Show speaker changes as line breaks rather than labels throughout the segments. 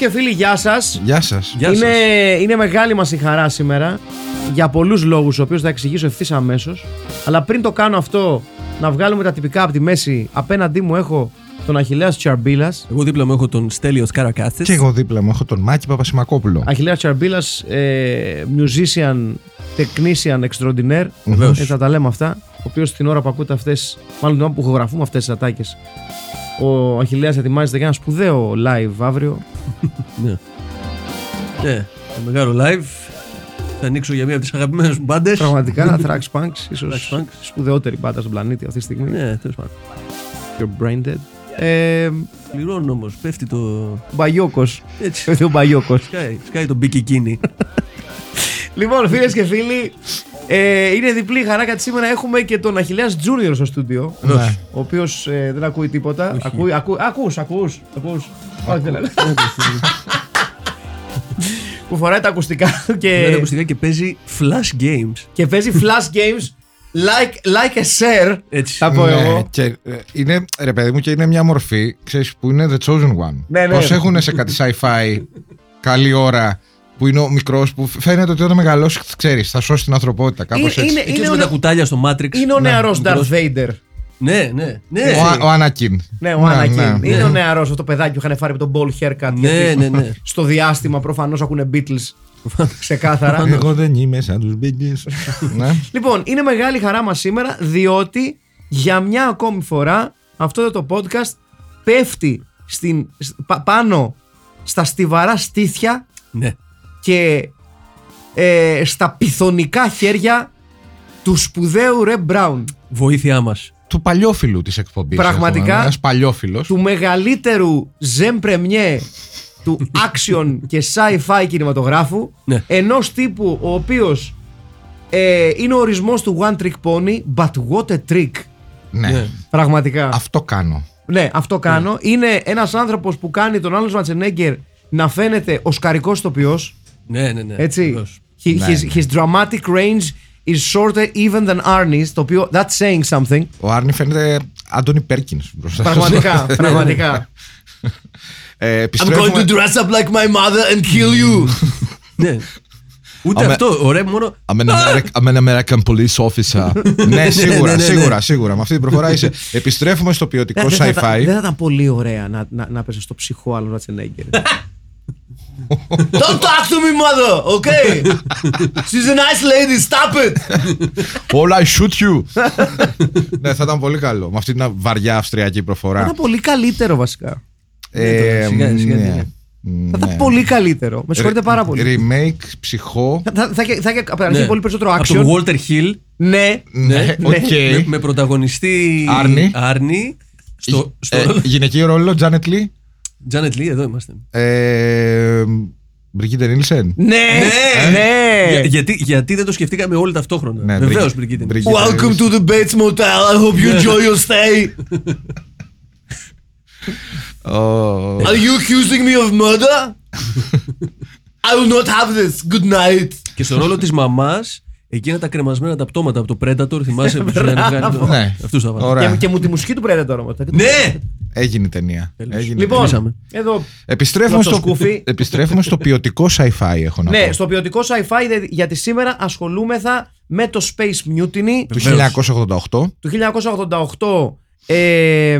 και φίλοι, γεια σας.
Γεια σας.
Γεια
Είναι,
σας.
είναι μεγάλη μας η χαρά σήμερα για πολλούς λόγους, ο οποίου θα εξηγήσω ευθύς αμέσως. Αλλά πριν το κάνω αυτό, να βγάλουμε τα τυπικά από τη μέση. Απέναντί μου έχω τον Αχηλέα Τσαρμπίλας.
Εγώ δίπλα μου έχω τον Στέλιος Καρακάτσης.
Και εγώ δίπλα μου έχω τον Μάκη Παπασημακόπουλο.
Αχηλέα Τσαρμπίλας, ε, musician, technician extraordinaire.
Βεβαίως.
Έτσι θα τα λέμε αυτά. Ο οποίος την ώρα που ακούτε αυτές, μάλλον την ώρα που ηχογραφούμε αυτές τις ατάκες, ο Αχηλέα ετοιμάζεται για ένα σπουδαίο live αύριο.
Ναι. Ναι, ένα μεγάλο live. Θα ανοίξω για μία από τις αγαπημένες μου μπάντες.
Πραγματικά, Thrax Punks, ίσως
Thrax Punks.
σπουδαιότερη μπάντα στον πλανήτη αυτή τη στιγμή.
Ναι, τέλος πάντων.
You're brain dead. Ε,
Πληρώνω όμως, πέφτει το...
Μπαγιόκος.
Έτσι,
Πέφτει ο Μπαγιόκος.
σκάει, σκάει το μπικικίνι.
λοιπόν, φίλες και φίλοι, ε, είναι διπλή η χαρά γιατί σήμερα έχουμε και τον Αχηλέα Junior στο στούντιο.
Ναι.
Ο οποίος δεν ακούει τίποτα. Ακούει, ακού, ακούς, ακούς, ακούς. Όχι, δεν λέω. Που φοράει τα ακουστικά του
Είναι
και,
ακουστικά και παίζει flash games.
και παίζει flash games like, like a share.
Έτσι.
Θα πω
Ναι,
εγώ.
και ε, είναι, ρε παιδί μου, και είναι μια μορφή, ξέρεις, που είναι the chosen one.
Ναι, ναι.
Πώς έχουν σε κάτι sci-fi καλή ώρα που είναι ο μικρός που φαίνεται ότι όταν μεγαλώσει, ξέρεις, θα σώσει την ανθρωπότητα. Κάπως
Είναι-
έτσι.
είναι-
Εκείνος με
ο
τα
νε-
κουτάλια στο Matrix.
Είναι ο νεαρός Darth
μικρός.
Vader.
Ναι, ναι, ναι.
Ο, Α- ο Ανακίν.
Ναι, ο Anakin. Είναι
ναι.
ο νεαρός αυτό το παιδάκι που είχαν φάρει από τον ball haircut.
Ναι,
γιατί
ναι, ναι.
Στο διάστημα προφανώς ακούνε Beatles. Ξεκάθαρα.
Εγώ δεν είμαι σαν τους Beatles. ναι.
λοιπόν, είναι μεγάλη χαρά μας σήμερα διότι για μια ακόμη φορά αυτό το podcast πέφτει στην, σ- πα- πάνω στα στιβαρά στήθια
Ναι.
Και ε, στα πυθονικά χέρια του σπουδαίου Ρε Μπράουν.
Βοήθειά μας.
Του παλιόφιλου της εκπομπής.
Πραγματικά.
Ένας παλιόφιλος.
του μεγαλύτερου ζεμ πρεμιέ του action και sci-fi κινηματογράφου
Ναι.
ενός τύπου ο οποίος ε, είναι ο ορισμός του one trick pony but what a trick
Ναι.
Ναι.
πραγματικά
Αυτό κάνω.
ναι αυτό κάνω είναι ένας άνθρωπος που κάνει τον Arnold Schwarzenegger να φαίνεται ο σκαρικός ηθοποιός
Ναι, ναι, ναι.
έτσι
Βεβαίως.
He-
Ναι,
his,
ναι.
his dramatic range is shorter even than Arnie's το οποίο that's saying something
Ο Άρνη φαίνεται Άντωνι Πέρκινς μπροστά στο-
πραγματικά πραγματικά
Ε,
I'm
επιστρέφουμε-
going to dress up like my mother and kill you
Ναι. Ούτε
Αμε-
αυτό, ωραία, μόνο.
I'm an, Ameri- I'm an American police officer. ναι, σίγουρα,
ναι, ναι, ναι.
σίγουρα, σίγουρα. Με αυτή την προφορά είσαι. Επιστρέφουμε στο ποιοτικό
Δεν θα, ήταν-
sci-fi.
δεν θα ήταν πολύ ωραία να, να, να πέσει στο ψυχό άλλο Ρατσενέγκερ. Don't talk to me, mother, okay? She's a nice lady, stop it!
Or I'll shoot you. ναι, θα ήταν πολύ καλό. Με αυτή την βαριά αυστριακή προφορά.
Θα ήταν πολύ καλύτερο βασικά.
Ε,
σιγά, σιγά,
ναι.
ναι.
Θα ήταν
Ναι.
πολύ καλύτερο. Με συγχωρείτε πάρα πολύ.
Remake, Ψυχώ.
Θα, θα, θα, είχε- θα είχε απαραθεί
Ναι.
πολύ περισσότερο
Από
action.
τον Walter Hill.
Ναι,
Ναι, οκ.
Με, με πρωταγωνιστή
Άρνι.
Άρνι στο, στο
Ε, γυναικείο ρόλο, Janet Leigh.
Τζάνετ Λί, εδώ είμαστε.
Ε, Μπριγκίτε Νίλσεν.
Ναι, ε,
ναι. Γιατί δεν το σκεφτήκαμε όλα ταυτόχρονα.
Ναι,
Βεβαίως,
Μπριγκίτε.
Welcome to the Bates Motel. I hope you enjoy your stay. Are you accusing me of murder? I will not have this. Good night.
Και στο ρόλο της μαμάς εκείνα τα κρεμασμένα τα πτώματα από το Predator, θυμάσαι που σου είχαν βγάλει το.
Ναι.
Αυτούς τα βάλα.
Ωραία.
Και, και μου τη μουσική του Predator όμως.
Ναι!
Έγινε η ταινία.
Τέλος.
Έγινε.
Λοιπόν,
Τελείσαμε.
εδώ
Επιστρέφουμε
στο
στο,
σκούφι.
επιστρέφουμε στο ποιοτικό sci-fi, έχω να
Ναι,
πω.
στο ποιοτικό sci-fi δε- γιατί σήμερα ασχολούμεθα με το Space Mutiny
Το 1988.
του 1988 ε,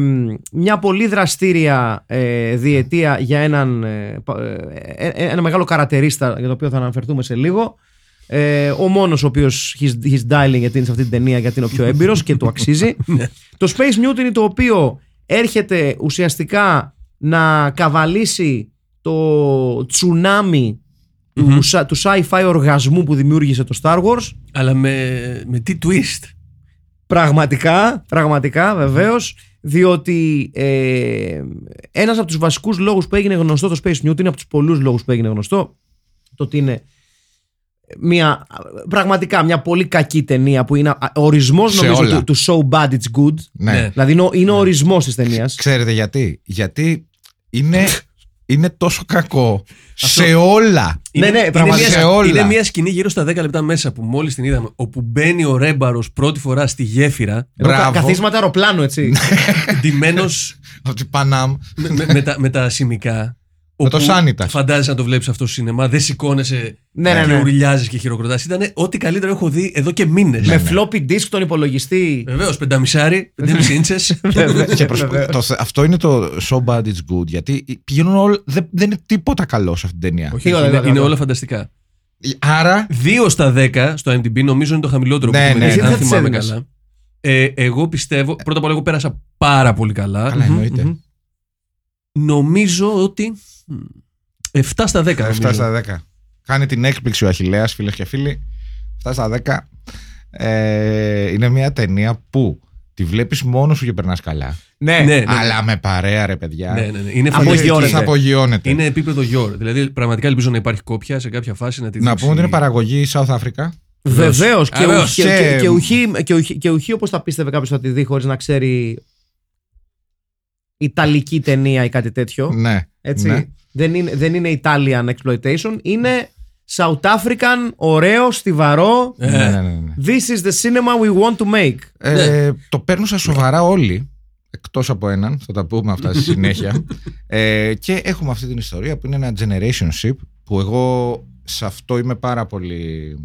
μια πολύ δραστήρια ε, διετία για έναν ε, πα- ε, ε, ένα μεγάλο καρατερίστα για το οποίο θα αναφερθούμε σε λίγο Ε, ο μόνος ο οποίος he's, he's dialing γιατί είναι σε αυτή την ταινία γιατί είναι ο πιο έμπειρος και του αξίζει. το Space Mutiny το οποίο έρχεται ουσιαστικά να καβαλήσει το τσουνάμι του, σα- του sci-fi οργασμού που δημιούργησε το Star Wars.
Αλλά με, με τι twist.
Πραγματικά, πραγματικά βεβαίως διότι ε, ένας από τους βασικούς λόγους που έγινε γνωστό το Space Mutiny, από τους πολλούς λόγους που έγινε γνωστό, το ότι είναι μια, πραγματικά μια πολύ κακή ταινία που είναι α, ο ορισμός
Σε
νομίζω
όλα.
του, του so bad it's good.
Ναι.
Ναι.
Δηλαδή είναι, ο- είναι ο ορισμός της ταινίας.
Ξέρετε γιατί; Γιατί είναι, είναι τόσο κακό σε όλα.
Ναι,
Είναι-
ναι,
είναι,
πραγματικά.
μια,
Σε όλα.
είναι μια σκηνή γύρω στα 10 λεπτά μέσα που μόλις την είδαμε, όπου μπαίνει ο Ρέμπαρος πρώτη φορά στη γέφυρα,
Εδώ κα-
Μπράβο.
καθίσματα αεροπλάνου έτσι.
ντυμένος
Από την Πανάμ.
με, με, με τα, με τα σημικά.
Με το
όπου
Sanitas.
Φαντάζεσαι να το βλέπεις αυτό στο σινεμά, δεν σηκώνεσαι
Ναι, ναι,
και
ναι.
ουρλιάζεις και χειροκροτάς. Ήταν ό,τι καλύτερο έχω δει εδώ και μήνες.
με floppy disk τον υπολογιστή.
Βεβαίως, πενταμισάρι, πεντέμιση ίντσες.
Και προσ- το θε- αυτό είναι το so bad it's good. Γιατί πηγαίνουν όλα. Δεν, δεν είναι τίποτα καλό σε αυτήν την ταινία.
Όχι,
Τίποτα,
είναι,
τίποτα,
είναι
τίποτα.
όλα φανταστικά.
Άρα.
2 στα 10 στο MDB νομίζω είναι το χαμηλότερο
Ναι,
που
ναι,
έχουμε δει,
ναι.
αν
Εσύ τι θα
θυμάμαι
τις
καλά. Ε, εγώ πιστεύω, πρώτα απ' όλα, εγώ πέρασα πάρα πολύ καλά.
Καλά, εννοείται.
Μμμ.
Νομίζω ότι. μ, 7 στα 10.
7
νομίζω.
στα 10. Κάνει την έκπληξη ο Αχηλέας, φίλες και φίλοι. 7 στα 10. Ε, είναι μια ταινία που τη βλέπεις μόνος σου και περνάς καλά.
Ναι,
Ναι, ναι,
Αλλά με παρέα, ρε παιδιά.
ναι, ναι, ναι. Είναι
Απογειώνεται.
φανταστική.
Απογειώνεται.
Είναι επίπεδο γιόρ. Δηλαδή, πραγματικά ελπίζω να υπάρχει κόπια σε κάποια φάση να τη
Να
δείξει.
πούμε ότι είναι παραγωγή South Africa.
Βεβαίως. Και,
Βεβαίως.
ουχή-
Και-
και, και, ουχή, και, ουχή, και ουχή όπως θα πίστευε κάποιος θα τη δει χωρίς να ξέρει Ιταλική ταινία ή κάτι τέτοιο.
Ναι.
Έτσι.
ναι.
Δεν, είναι, δεν είναι Italian exploitation. Είναι South African, ωραίο, στιβαρό.
Ε,
Ναι, ναι, ναι, ναι.
This is the cinema we want to make.
Ε, το παίρνουν στα σοβαρά όλοι. Εκτός από έναν, θα τα πούμε αυτά στη συνέχεια. ε, και έχουμε αυτή την ιστορία που είναι ένα generation ship που εγώ σε αυτό είμαι πάρα πολύ...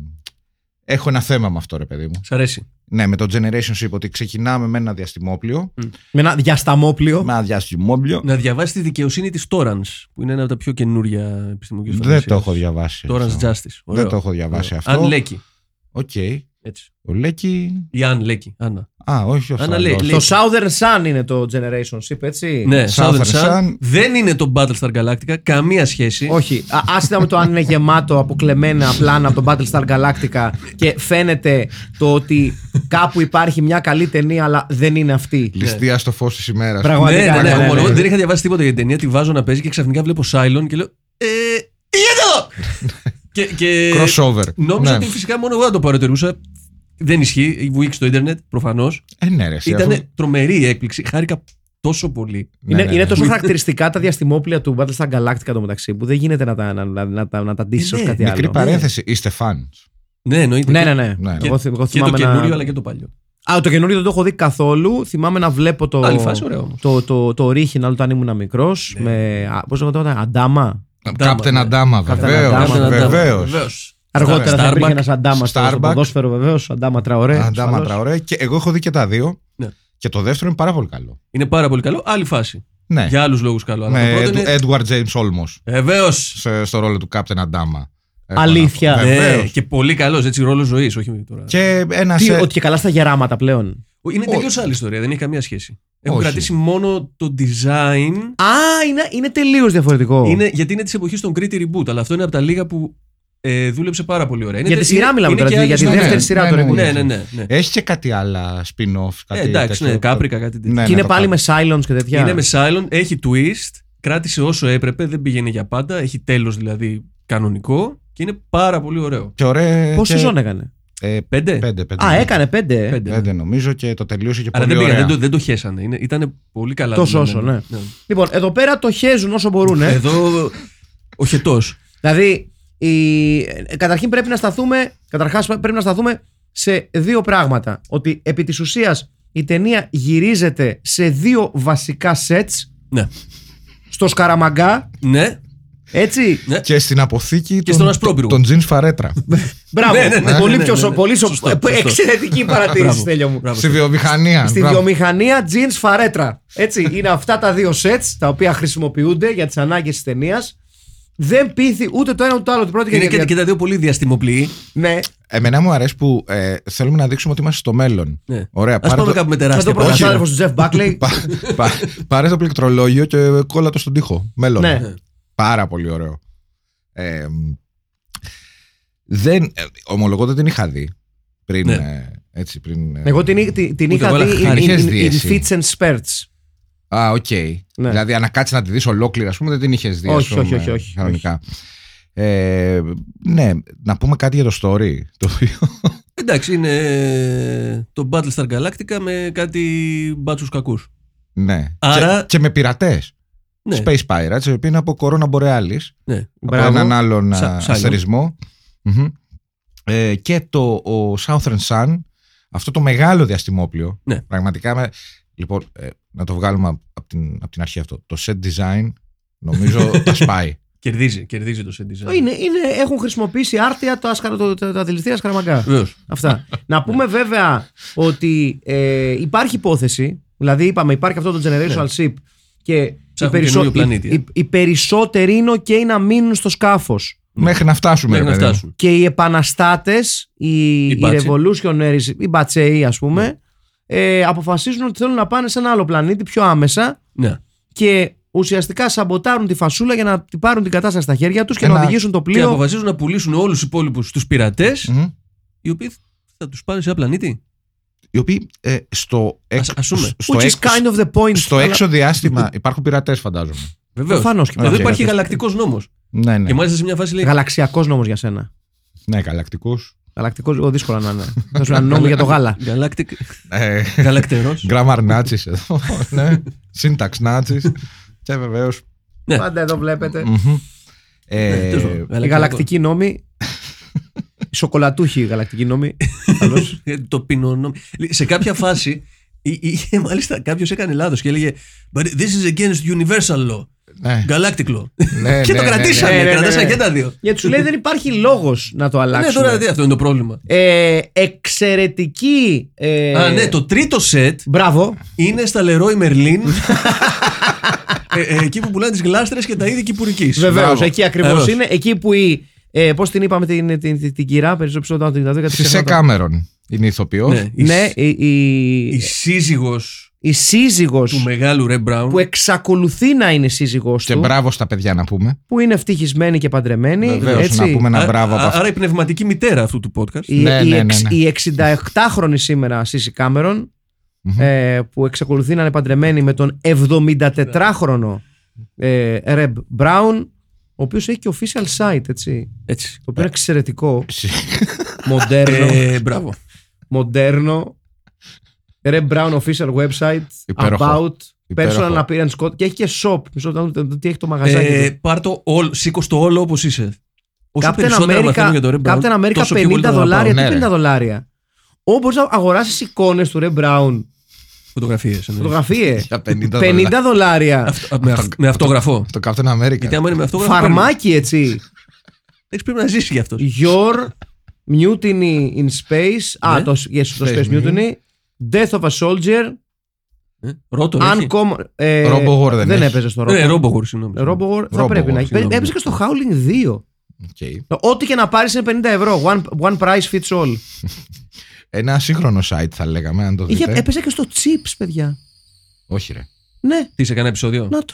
Έχω ένα θέμα με αυτό ρε παιδί μου.
Σ' αρέσει.
Ναι, με το generation ship ότι ξεκινάμε με ένα διαστημόπλιο.
Με ένα διασταμόπλιο.
Με ένα διαστημόπλιο.
Να διαβάσεις τη δικαιοσύνη της Torrance, που είναι ένα από τα πιο καινούρια επιστημονική
Δεν το έχω διαβάσει.
Torrance
αυτό.
Justice. Ωραίο.
Δεν το έχω διαβάσει
Ωραίο.
αυτό.
Αν Λέκη.
Οκ.
Έτσι.
Ο Λέκη.
Η Αν Λέκη. Άννα.
Α, όχι ο
Άννα
Αυστραλός.
λέει-
Το Southern Sun είναι το Generation Ship, έτσι;
Ναι,
Southern
Southern Sun.
Sun.
Δεν είναι το Battlestar Galactica. Καμία σχέση.
Όχι. Α, άσχετα με το αν είναι γεμάτο από κλεμμένα πλάνα από τον Battlestar Galactica και φαίνεται το ότι κάπου υπάρχει μια καλή ταινία, αλλά δεν είναι αυτή.
Ληστεία στο φως της ημέρας.
Πραγματικά.
Ναι, ναι, ναι.
ναι, ναι,
ομολογώ,
ναι.
Δεν είχα διαβάσει τίποτα για την ταινία. Τη βάζω να παίζει και ξαφνικά βλέπω Cylon και λέω. Ε, τι γίνεται εδώ! και, και
Crossover.
Νόμιζα
Ναι.
ότι φυσικά μόνο εγώ θα το παρατηρούσα. Δεν ισχύει. Βουήξει στο Ιντερνετ, προφανώς.
Ε, ναι, ρε, εσύ,
Ήταν
αφού-
τρομερή η έκπληξη. Χάρηκα τόσο πολύ.
Ναι,
είναι,
ναι,
είναι
ναι.
τόσο χαρακτηριστικά τα διαστημόπλια του Battlestar Galactica το μεταξύ που δεν γίνεται να τα, να, να, να, τα- να τα ντύσεις
Ναι,
ω κάτι
Μικρή
άλλο.
παρένθεση. Είστε φαν.
Ναι, εννοείται.
Ναι,
Και-
ναι, ναι.
Ναι.
Εγώ, θυ- εγώ
Και το
θυμάμαι
καινούριο
να...
αλλά και το παλιό.
Α, το καινούριο δεν το έχω δει καθόλου. Θυμάμαι να βλέπω το.
Άλλη φάση, ωραίο όμως.
Το, το, το original όταν ήμουν μικρός.
Ναι.
Με. Πώς λέγεται, Αντάμα.
Κάπτεν
ναι.
Αντάμα,
Captain
βεβαίως.
Αντάμα,
Βεβαίω.
Βεβαίως.
Αργότερα θα
Starbuck.
υπήρχε ένας Αντάμα στο, στο
Starbuck.
ποδόσφαιρο, βεβαίως. Αντάμα Τραωρέ.
Αντάμα
ασφαλώς.
Τραωρέ. Και εγώ έχω δει και τα δύο.
Ναι.
Και το δεύτερο είναι πάρα πολύ καλό.
Είναι πάρα πολύ καλό. Άλλη φάση.
Ναι.
Για άλλους λόγους καλό. Αλλά το
Με
πρώτο
του
είναι.
Edward James Olmos
Βεβαίως.
σε- στο ρόλο του Κάπτεν Αντάμα. Έχω
Αλήθεια.
να πω.
Ναι,
Βεβαίως.
και πολύ καλός. Έτσι, ρόλο ζωής. Όχι τώρα.
Και ένα.
Τι,
σε-
ότι και καλά στα γεράματα πλέον.
Είναι τελείως άλλη ιστορία. Δεν έχει καμία σχέση. Έχουν
Όχι.
κρατήσει μόνο το design.
Α, είναι, είναι τελείως διαφορετικό.
Είναι, γιατί είναι της εποχής των Crete Reboot. Αλλά αυτό είναι από τα λίγα που ε, δούλεψε πάρα πολύ ωραία. Είναι
Για τη
τε-
σειρά
είναι-
μιλάμε
είναι
τώρα,
και
για τη
άλλη
ναι,
δεύτερη
ναι,
σειρά
ναι,
του
ναι,
reboot.
Ναι, ναι, ναι. ναι.
Έχει και κάτι άλλα spin-off. Κάτι
Ε, εντάξει,
τέτοιο.
ναι, κάπρικα, κάτι τέτοιο.
Ναι,
Και
ναι,
είναι
το
πάλι
κάνω.
με silence και τέτοια.
Είναι με Cylon, έχει twist, κράτησε όσο έπρεπε, δεν πήγαινε για πάντα, έχει τέλος δηλαδή κανονικό και είναι πάρα πολύ ωραίο.
Και ωραία.
Πόση
και-
σεζόν έκανε;
Πέντε.
Ε, πέντε, πέντε.
Α,
ναι.
έκανε πέντε. ε.
Πέντε.
Πέντε νομίζω και το τελείωσε και
Αλλά
πολύ
δεν, πήγαν,
ωραία.
δεν, το, δεν το χέσανε. Είναι, ήταν πολύ καλά.
Τόσο
δουλεμένο.
όσο, ναι. Λοιπόν, εδώ πέρα το χέζουν όσο μπορούν. ε.
Εδώ ο χετός.
Δηλαδή, η... ε, καταρχήν πρέπει να σταθούμε, καταρχάς πρέπει να σταθούμε σε δύο πράγματα. Ότι επί της ουσίας η ταινία γυρίζεται σε δύο βασικά sets
Ναι.
στο Σκαραμαγκά,
Ναι.
έτσι.
ναι.
Και στην αποθήκη
Και στον Ασπρόπυργο.
των jeans φαρέτρα.
Μπράβο,
Ναι, ναι, ναι,
πολύ
ναι, ναι,
πιο
ναι,
σο-
ναι.
πολύ σο-
Σωστό,
ε,
σωστό.
εξαιρετική παρατήρηση,
Μπράβο.
Στέλιο μου.
Μπράβο.
Στη βιομηχανία.
Στη
Μπράβο.
βιομηχανία jeans φαρέτρα. Έτσι, είναι αυτά τα δύο sets τα οποία χρησιμοποιούνται για τις ανάγκες της ταινίας. Δεν πείθει ούτε το ένα ούτε το άλλο. Την πρώτη
Είναι
για-
και, και τα δύο πολύ διαστημοπλοίοι.
Ναι,
Εμένα μου αρέσει που ε, θέλουμε να δείξουμε ότι είμαστε στο μέλλον.
Ναι.
Ωραία,
Α
πάρε
πάμε
το,
κάπου με
με
τεράστια
τον
παράσταση.
πρωτοσάδερφο του Τζεφ Μπάκλεϊ.
πά, πά- πάρε το πληκτρολόγιο και κόλλα το στον τοίχο. Μέλλον.
Ναι.
Πάρα πολύ ωραίο. Ε, δεν, ε, ομολογώ δεν την είχα δει πριν.
Ναι.
ε, έτσι, πριν ε,
Εγώ την, την, την
Ούτε
είχα
εγώ,
δει
αλλά
in,
είχες
in,
δει
in
εσύ.
fits and spurts.
Α, οκ.
Ναι.
Δηλαδή, αν κάτσεις να τη δεις ολόκληρη, ας πούμε, δεν την είχες δει. ας
Όχι,
πούμε,
όχι, όχι, όχι,
Κανονικά. Ε, ναι, να πούμε κάτι για το story. Το οποίο.
Εντάξει, είναι ε, το Battlestar Galactica με κάτι μπάτσους κακούς.
ναι.
Άρα-
Και, και με πειρατές.
Ναι,
Space Pirates, οι οποίοι είναι από Corona Borealis.
ναι.
Από
Μπράβο.
έναν άλλον
Σα-
α,
Cylon.
αστερισμό. Μμμ. Ε, και το ο Southern Sun, αυτό το μεγάλο διαστημόπλιο.
Ναι.
Πραγματικά. Με, λοιπόν, ε, να το βγάλουμε από την, απ' την αρχή αυτό. Το set design νομίζω τα σπάει.
Κερδίζει, κερδίζει το set design.
Είναι, είναι, έχουν χρησιμοποιήσει άρτια το, ασκαρο, το, το, τα δηληστήρια σκαραμαγκά.
Βεβαίως.
Αυτά. να πούμε βέβαια ότι ε, υπάρχει υπόθεση, δηλαδή είπαμε υπάρχει αυτό το generational ship και οι,
Ψάχνουν
περισσο-
καινούριο πλανήτη,
οι,
ε.
οι, οι περισσότεροι είναι ok να μείνουν στο σκάφος.
Μέχρι να φτάσουμε.
Μέχρι
ρε
να
παιδί μου.
φτάσουν.
Και οι επαναστάτες, οι,
Οι
οι
μπάτσοι.
revolutionaries, οι μπατσέοι ας πούμε, ε, αποφασίζουν ότι θέλουν να πάνε σε ένα άλλο πλανήτη πιο άμεσα
Ναι.
και ουσιαστικά σαμποτάρουν τη φασούλα για να την πάρουν την κατάσταση στα χέρια τους και
Ένα-
να οδηγήσουν το
Και
πλοίο.
αποφασίζουν να πουλήσουν όλους τους υπόλοιπους τους πειρατές,
Μμμ.
οι οποίοι θα τους πάνε σε ένα πλανήτη.
Οι οποίοι ε, στο, εξ,
Ας- ας πούμε.
στο,
Which is
εξ-
kind of the point.
στο
αλλά-
έξω διάστημα υπάρχουν πειρατές, φαντάζομαι.
Βεβαίως.
Προφανώς και
Εδώ
υπάρχουν
υπάρχει
πειρατές.
γαλακτικός νόμος.
Ναι, ναι.
Και μάλιστα σε μια φάση λέει.
Γαλαξιακός νόμος για σένα.
Ναι, galacticus.
Γαλακτικός, λίγο δύσκολα να είναι. Θα σου ένα νόμο για το γάλα.
Galactic.
Ε,
Γαλακτερός.
Grammar Nazis εδώ. ναι. Syntax Nazis. Και βεβαίω.
Ναι.
Πάντα εδώ βλέπετε.
Ναι, τέλος πάντων.
Η
Γαλακτικό.
γαλακτική νόμη. Η σοκολατούχη γαλακτική νόμη. Καλώς.
Ε, Το πινονό. Σε κάποια φάση εί- είχε μάλιστα κάποιος έκανε λάθος και έλεγε But this is against universal law.
Ναι.
Galactic law.
Ναι,
και
ναι,
το
ναι,
κρατήσανε.
ναι, ναι, ναι,
Κρατήσανε
ναι.
και τα δύο.
Γιατί σου λέει δεν υπάρχει λόγος να το
Ναι,
αλλάξουμε.
τώρα τι αυτό είναι το πρόβλημα.
Ε, εξαιρετική. ε,
Α, ναι, το τρίτο σετ
Μπράβο.
είναι στα Leroy Merlin. ε, ε, εκεί που πουλάνε τις γλάστρες και τα είδη κυπουρικής.
Βεβαίως,
Μπράβο.
εκεί ακριβώς
Βεβαίως.
είναι. Εκεί που η. Ε, Πώς την είπαμε την, την, την, την κυρά, περισσότερο ψηλό ήταν το 32.
Φυσέ Κάμερον είναι ηθοποιός.
Ναι, η,
Ναι, η, η,
η σύζυγος
η σύζυγος
του μεγάλου Ρε Μπράουν.
που εξακολουθεί να είναι σύζυγός
Και
του,
μπράβο στα παιδιά να πούμε.
που είναι ευτυχισμένη και παντρεμένη.
Βεβαίως
έτσι.
να πούμε ένα
Α-
μπράβο από
α-
αυτό.
Άρα η πνευματική μητέρα αυτού του podcast.
Η,
Ναι,
η,
ναι,
εξ-
ναι, ναι.
η 68χρονη σήμερα Σίση Κάμερον ε, που εξακολουθεί να είναι παντρεμένη με τον 74χρονο ε, Ρεμπ Μπράουν ο οποίος έχει και official site έτσι,
Έτσι.
το οποίο είναι εξαιρετικό μοντέρνο
Ε, μπράβο.
μοντέρνο Reb Brown official website
Υπέροχο.
about
Υπέροχο.
personal appearance code και έχει και shop. Μισό λεπτό, να δω τι έχει το μαγαζάκι
Ε,
του.
πάρ το όλο, σήκω το όλο όπως είσαι. Όσο
Captain
περισσότερα μαθαίνω για
America,
το Red Brown,
Captain America
τόσο πιο
50
πολύ το αγαπάω.
δολάρια.
Ναι,
Τι
ρε.
50 δολάρια; Όπου μπορείς να αγοράσεις εικόνες του Reb Brown,
Φωτογραφίες. εννοείς.
φωτογραφίες.
Για 50
50
δολάρια.
δολάρια.
Αυτό- με, αυ- με αυτόγραφο.
Το Captain America.
Γιατί άμα είναι με αυτόγραφο.
Φαρμάκι έτσι.
Έχει πρέπει να ζήσει γι' αυτός.
Your Mutiny in Space. Α,
Ναι.
το, yes, το
Space
Space Mutiny. Death of a Soldier.
Ρότο. έχει.
Uncommon. Ε,
Robo War δεν
δεν
έχεις.
έπαιζες στο
Ναι,
Robo.
Ρόμπογορ, συγγνώμη.
Robo War θα
Robo
πρέπει
War,
να έχεις.
συγγνώμη.
Έπαιζες και στο Howling 2.
Οκ.
Ό,τι και να πάρεις είναι 50 ευρώ. One, one price fits all.
Ένα σύγχρονο site θα λέγαμε, αν το
Είχε,
δείτε.
έπαιζε και στο Chips, παιδιά.
Όχι, ρε.
Ναι,
Τι σε κανένα επεισόδιο;
να το.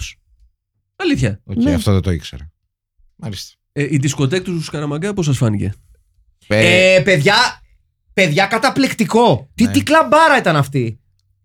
Αλήθεια.
Οκ,
Ναι.
αυτό δεν το ήξερα. Μάλιστα.
Ε, η δισκοτέκ του Σκαραμαγκά πώς σας φάνηκε;
Ε,
Ε, παιδιά, παιδιά, καταπληκτικό. Τι,
Ναι.
τι κλαμπάρα ήταν αυτή.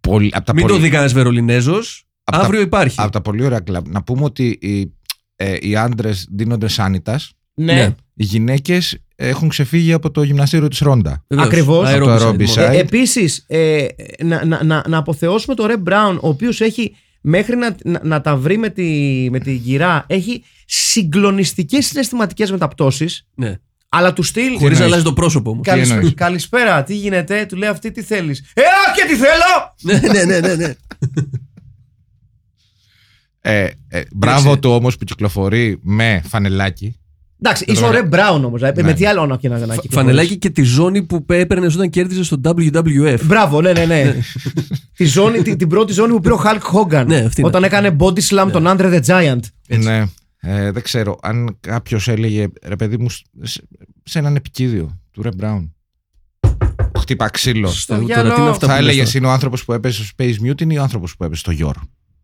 Μην το
πολύ-
δει κανένας Βερολινέζος.
Απ' τα-
Αύριο υπάρχει.
Από τα πολύ ωραία κλαμπ. Να πούμε ότι οι, ε, οι άντρες δίνονται σάνιτας.
Ναι,
Ναι.
Οι γυναίκες έχουν ξεφύγει από το γυμναστήριο της Ρόντα.
Βεβαίως.
Ακριβώς.
Aerobicide
Από το
μόνο.
aerobicide.
Ε, Επίσης, ε, να, να, να, να αποθεώσουμε το Ρεμ Μπράουν, ο οποίος έχει μέχρι να, να, να τα βρει με, τη, με την κυρά, έχει συγκλονιστικές συναισθηματικές μεταπτώσεις.
Ναι.
Αλλά του στυλ.
Χωρίς να
εννοείς;
αλλάζει το πρόσωπο όμως.
Καλησ-
εννοείς;
Καλησπέρα, τι γίνεται, του λέει αυτή τι θέλεις. Ε, α, και τι θέλω!
ναι, ναι, ναι, ναι, ναι.
Ε, ε, μπράβο του όμως που κυκλοφορεί με φανελάκι.
Εντάξει,
Δεν
είσαι
το
ο
βα-
Ρεμ Μπράουν όμως.
Ναι.
Με τι άλλο να και να, να
Φα-
κυκλοφορείς.
Φανελάκι και τη ζώνη που έπαιρνε όταν κέρδιζε στο WWF.
Μπράβο, ναι, ναι, ναι. τη ζώνη, την, την πρώτη ζώνη που πήρε ο Hulk Hogan.
Ναι, αυτή είναι.
όταν έκανε body slam τον Andre the Giant.
Ναι. Ε, δεν ξέρω αν κάποιος έλεγε ρε παιδί μου σε, σε έναν επικίδιο του Ρε Μπράουν. Χτύπα ξύλο.
Στο
διάλογο.
τώρα τι είναι αυτά
Θα
που λες
έλεγε
τώρα;
είναι ο άνθρωπος που έπαιζε στο Space Mutiny ή ο άνθρωπος που έπαιζε στο Yor.
Εγώ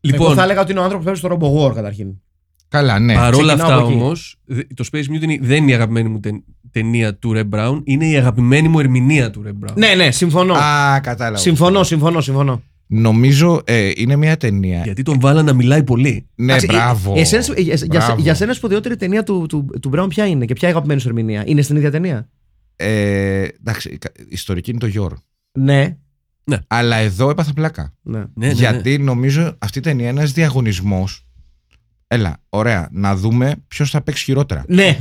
Λοιπόν,
θα έλεγα ότι είναι ο άνθρωπος που παίζει στο Robo War καταρχήν.
Καλά, ναι.
παρόλα
ξεκινάω
αυτά
από εκεί.
όμως, το Space Mutiny δεν είναι η αγαπημένη μου ται- ταινία του Red Brown, είναι η αγαπημένη μου ερμηνεία του Red Brown.
Ναι, ναι, συμφωνώ.
Α, κατάλαβα.
Συμφωνώ, συμφωνώ, συμφωνώ.
Νομίζω ε, είναι μια ταινία.
Γιατί τον βάλα να μιλάει πολύ.
Ναι,
Εντάξει,
μπράβο.
ε, εσένας- ε, για, για,
Μπράβο.
για σένα σπουδαιότερη ταινία του, του, του Brown ποια είναι και ποια η αγαπημένη σου ερμηνεία; Είναι στην ίδια ταινία;
Ε, εντάξει, η κα- η ιστορική είναι το Yor.
Ναι.
Αλλά εδώ έπαθα πλάκα.
ναι.
Ναι, ναι, ναι.
Γιατί νομίζω αυτή η ταινία είναι ένας διαγωνισμός. Έλα, ωραία, να δούμε ποιος θα παίξει χειρότερα.
Ναι.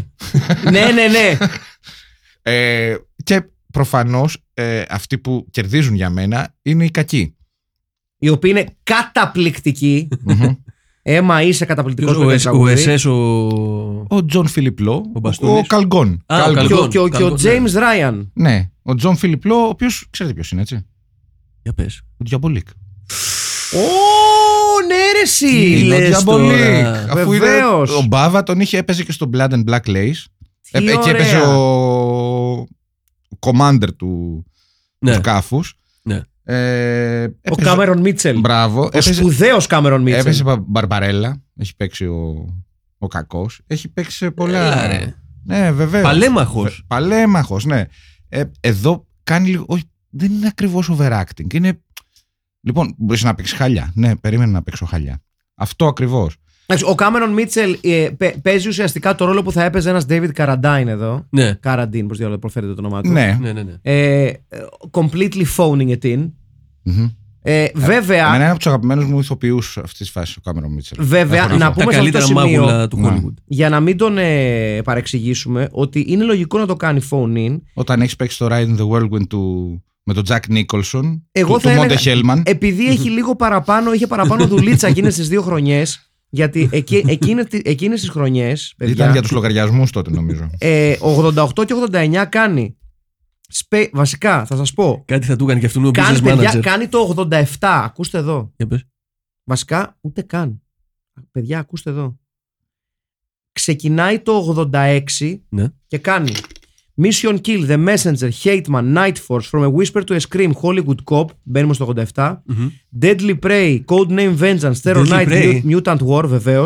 ναι, ναι, ναι.
Ε, και προφανώς ε, αυτοί που κερδίζουν για μένα είναι οι κακοί.
Η οποία είναι καταπληκτική.
Μμμ.
Έμα είσαι καταπληκτικός
Ποιος, ο, Εσ- ο Εσές ο...
ο Τζον Φιλιπλό, ο,
Μπαστούνης.
Καλγκόν.
Α, ο
Και, ο-
Καλγκόν.
και, ο- και ο
Καλγκόν,
James Ryan.
Ναι, ο Τζον Φιλιπλό, ο οποίος ξέρετε ποιος είναι, έτσι;
Για πες.
Ο Διαμπολίκ.
Ω, ναι, ρε, εσύ.
Είναι ο
λες
Διαμπολίκ.
τώρα.
Αφού είναι,
Βεβαίως.
ο Μπάβα τον είχε έπαιζε και στο Blood and Black Lace. Ε,
Τι
εκεί έπαιζε
ωραία.
ο commander του,
Ναι.
του σκάφους.
Ναι.
Ε,
Ο
έπαιζε-
Κάμερον Μίτσελ.
Μπράβο.
Ο
Έπαιζε,
σπουδαίος Κάμερον Μίτσελ.
έπαιζε Μπα- Μπαρμπαρέλα. Έχει παίξει ο, ο κακός. Έχει παίξει σε πολλά.
Έλα, ρε.
Ναι, βεβαίως.
Παλέμαχος.
Παλέμαχος, ναι. Ε, εδώ κάνει λίγο. Όχι, δεν είναι ακριβώς overacting. Είναι. Λοιπόν, μπορείς να παίξεις χαλιά. Ναι, περίμενα να παίξω χαλιά. Αυτό ακριβώς.
Εντάξει, Ο Κάμερον Μίτσελ ε, παί- παίζει ουσιαστικά το ρόλο που θα έπαιζε ένας David Carradine εδώ.
Ναι.
Καραντίν, πώς διάλογο προφέρετε το όνομά του.
Ναι.
Ναι, ναι, ναι.
Ε, ε, completely phoning it in.
Μμμ.
Ε, βέβαια,
Εμένα είναι από τους αγαπημένους μου ηθοποιούς αυτής της φάσης ο Κάμερο Μίτσελ.
Βέβαια,
Έχω
να
πω.
πούμε
Τα
σε αυτό το
καλύτερα
σημείο-
μάγουλα του
Ναι.
Hollywood.
για να μην τον ε, παρεξηγήσουμε, ότι είναι λογικό να το κάνει phone in.
Όταν έχεις παίξει το Ride in the Whirlwind του, με τον Jack Nicholson,
Εγώ
του,
θα
του
έλεγα-
Monte Hellman.
Επειδή έχει λίγο παραπάνω, είχε παραπάνω δουλίτσα εκείνες τις δύο χρονιές. Γιατί εκεί, εκείνες, τις- εκείνες τις χρονιές, παιδιά,
Ήταν για τους λογαριασμούς τότε, νομίζω.
ε, 88 και 89 κάνει. Σπε, βασικά, θα σας πω.
Κάτι θα του έκανε και αυτόν ο
Κάνει,
business
παιδιά,
manager.
κάνει το 87. Ακούστε εδώ.
Για πες.
Βασικά, ούτε καν. Παιδιά, ακούστε εδώ. Ξεκινάει το 86
Ναι.
και κάνει Mission Kill, The Messenger, Hateman, Night Force, From a Whisper to a Scream, Hollywood Cop, μπαίνουμε στο 87.
Μμμ.
Deadly Prey, Codename Vengeance, Terror
Deadly
Night,
Prey.
Mut- Mutant War, βεβαίω.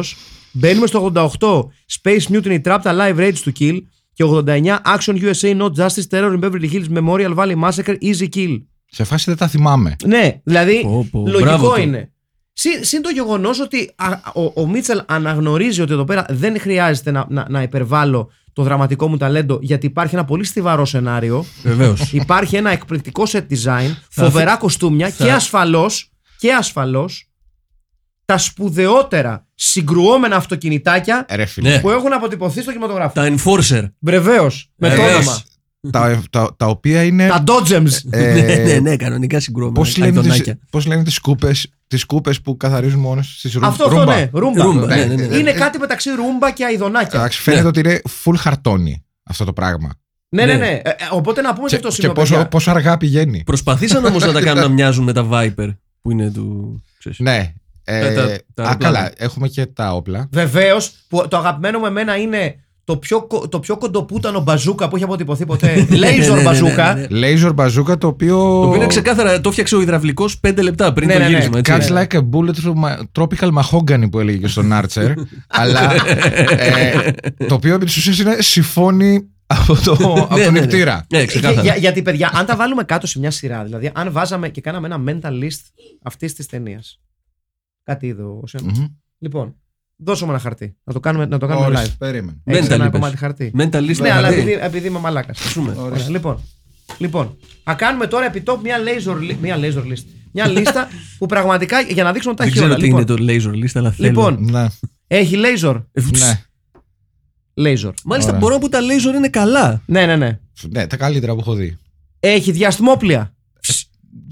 Μπαίνουμε στο 88, Space Mutiny, Trapped Alive, Rage to Kill. Και 89, Action USA, Not Justice, Terror in Beverly Hills, Memorial Valley Massacre, Easy Kill.
Σε φάση δεν τα θυμάμαι.
Ναι, δηλαδή
Πω, πω, μπράβο
λογικό
του.
Είναι. Συν, συν το γεγονός ότι α, ο, ο Μίτσελ αναγνωρίζει ότι εδώ πέρα δεν χρειάζεται να, να, να υπερβάλλω το δραματικό μου ταλέντο γιατί υπάρχει ένα πολύ στιβαρό σενάριο.
Βεβαίως.
υπάρχει ένα εκπληκτικό set design, φοβερά κοστούμια
θα-
και ασφαλώς και ασφαλώς τα σπουδαιότερα συγκρουόμενα αυτοκινητάκια
Ε, Ρε φίλε.
Ναι.
που έχουν αποτυπωθεί στο κινηματογράφο.
Τα enforcer.
Βεβαίως. Με το
Βεβαίως.
όνομα.
Τα, τα, τα οποία είναι.
Τα Dodgems.
ε,
ναι, ναι, ναι, κανονικά συγκρόμενα.
Πώς λένε, τις,
αειδονάκια.
πώς λένε τις κούπες, τις κούπες που καθαρίζουν μόνες στις ρου,
Αυτό, αυτό,
ρούμπα;
ναι. Ρούμπα.
Ρούμπα,
ναι,
ναι, ναι, ναι.
Είναι κάτι μεταξύ ρούμπα και αειδονάκια.
Εντάξει, φαίνεται
Ναι.
ότι είναι full χαρτόνι αυτό το πράγμα.
Ναι, ναι,
Ναι.
ναι. Ε, ε, οπότε να πούμε σε
Και,
αυτό το
και
σημείο.
πόσο,
παιδιά.
πόσο αργά πηγαίνει.
Προσπαθήσαν όμως να τα κάνουν να μοιάζουν με τα Viper που είναι του. ξέρεις.
Ναι. Ε,
Τα- τα- τα
α,
αεροπλάνα.
καλά, έχουμε και τα όπλα.
Βεβαίως, που το αγαπημένο μου εμένα είναι το πιο, κο- το πιο κοντοπούτανο μπαζούκα που έχει αποτυπωθεί ποτέ.
Ναι, ναι, ναι,
Laser
ναι,
μπαζούκα.
ναι, ναι.
Laser bazooka το οποίο.
Το οποίο είναι ξεκάθαρα, το έφτιαξε ο υδραυλικός 5 λεπτά πριν
Ναι,
το
ναι, ναι.
γύρισμα. έτσι.
Cuts like a bullet through my tropical mahogany που έλεγε και στον Archer. αλλά ε, το οποίο επί της ουσίας είναι συμφώνει από το, από
Ναι,
τον
ναι, ναι.
νηπτήρα.
Ναι,
Για-
ξεκάθαρα.
για- γιατί, παιδιά, αν τα βάλουμε κάτω σε μια σειρά, δηλαδή, αν βάζαμε και κάναμε ένα mental list αυτής της ταινίας. Κάτι είδω. ο Σέμ.
Μμμ.
Λοιπόν, δώσουμε ένα χαρτί. Να το κάνουμε, να το κάνουμε
Ορίστε,
live.
περίμενε.
Έχεις
Mental
ένα
είπες.
κομμάτι χαρτί.
Mental list
Ναι, αλλά
δηλαδή.
επειδή, επειδή είμαι μαλάκας.
πούμε.
Λοιπόν, λοιπόν, θα κάνουμε τώρα επί top μια laser, li- μια laser list. Μια λίστα που πραγματικά για να δείξουμε τα
Δεν
έχει
ξέρω
όλα.
τι
Λοιπόν,
είναι το laser list, αλλά θέλω.
Λοιπόν,
Ναι,
έχει laser.
Ε, φ-
ναι,
Laser.
Μάλιστα
Ωραία.
μπορώ να πω τα laser είναι καλά.
Ναι, ναι, ναι.
ναι, τα καλύτερα που έχω δει.
Έχει διαστημόπλια.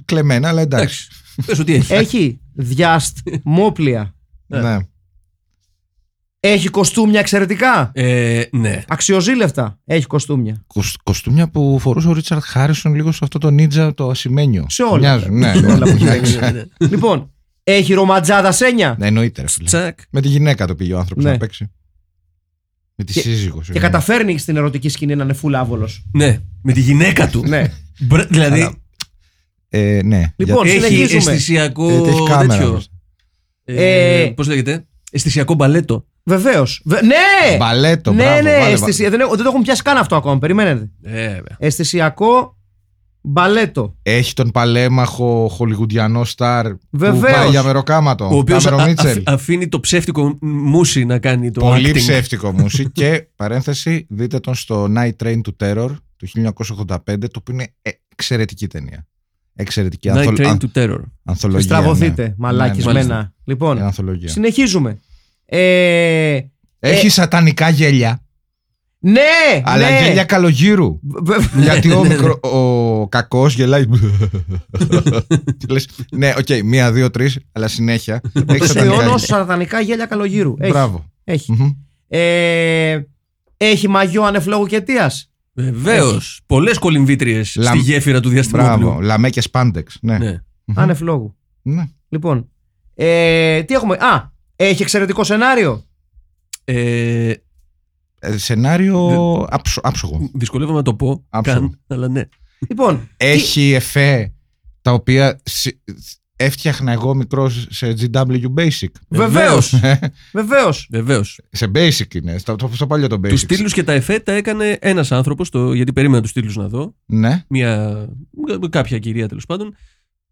Κλεμμένα, αλλά εντάξει.
Εντάξει. Πες ότι έχεις.
Έχει διαστημόπλια.
Ναι.
Έχει κοστούμια εξαιρετικά.
Ε, ναι.
Αξιοζήλευτα. Έχει κοστούμια.
Κοσ- Κοστούμια που φορούσε ο Ρίτσαρτ Χάρισον λίγο σε αυτό το νίτζα το ασημένιο.
Σε όλα.
Μοιάζουν, ναι.
Σε όλα που έχει
Εντάξει.
Ναι, ναι, ναι.
λοιπόν, έχει ρομαντζάδα σένια.
Ναι, εννοείται. ρε φίλε.
Τσακ.
Με τη γυναίκα το πήγε ο άνθρωπος
Ναι.
να παίξει. Με τη
Και-
σύζυγο.
Και
συγγνώμη.
καταφέρνει στην ερωτική σκηνή να είναι full άβολος.
Ναι, με τη γυναίκα του.
Ναι.
Μπρε- δηλαδή
Αλλά- Ε, ναι.
Λοιπόν,
Για-
έχει
συνεχίζουμε.
αισθησιακό
Ε, έχει κάμερα
τέτοιο.
όμως.
Ε,
Ε,
Πώς λέγεται, αισθησιακό μπαλέτο.
Βεβαίως. Ναι!
Μπαλέτο,
ναι,
μπράβο,
ναι,
βάλε,
αισθησια- δεν, έχω- δεν το έχουν πιάσει καν αυτό ακόμα. Περιμένετε.
Ε, βέβαια.
Αισθησιακό μπαλέτο.
Έχει τον παλέμαχο χολιγουντιανό στάρ που
Βεβαίως.
πάει για μεροκάματο.
Ο οποίος
Κάμερο Μίτσελ.
αφήνει το ψεύτικο μουσι να κάνει το
Πολύ
acting.
ψεύτικο μουσι και παρένθεση δείτε τον στο Night Train to Terror του 1985 το οποίο είναι εξαιρετική ταινία. Εξαιρετική
Night
ανθο-
Train
αν-
to Terror.
ανθολογία.
Στραβωθείτε,
ναι.
μαλάκισμένα.
Ναι, ναι,
μάλιστα.
Λοιπόν,
Είναι ανθολογία.
συνεχίζουμε. Ε,
Έχει
ε,
σατανικά γέλια,
ναι!
αλλά
ναι.
γέλια καλογύρου.
Βε- βε-
Γιατί ο, μικρό, ο κακός γελάει. Και λες, ναι, οκ, μία, δύο, τρεις, αλλά συνέχεια. Έχει σατανικά
Θεώνω
γέλια.
σατανικά γέλια καλογύρου. Έχει.
Μπράβο.
Έχει.
Μμμ.
Ε, έχει μαγιό άνευ λόγου και αιτίας.
Βεβαίως. Πολλές κολυμβήτριες
Λαμ-
στη γέφυρα του διαστημόπλου.
Μπράβο. Λαμέ και σπάντεξ. Ναι.
Ναι.
Μμμ.
Άνευ λόγου.
Ναι.
Λοιπόν. Ε, τι έχουμε; Α, έχει εξαιρετικό σενάριο.
Ε,
Ε, Σενάριο άψο- άψογο.
δυσκολεύομαι να το πω.
Άψογο.
Καν, αλλά ναι.
Λοιπόν.
Έχει εφέ τα οποία σι- έφτιαχνα εγώ μικρός σε GW Basic.
Βεβαίως. Βεβαίως.
Βεβαίως.
σε Basic είναι, στο, στο παλιό το Basic.
Τους στήλους και τα εφέ τα έκανε ένας άνθρωπος, γιατί περίμενα τους στήλους να δω.
Ναι,
Μια, κάποια κυρία τέλος πάντων.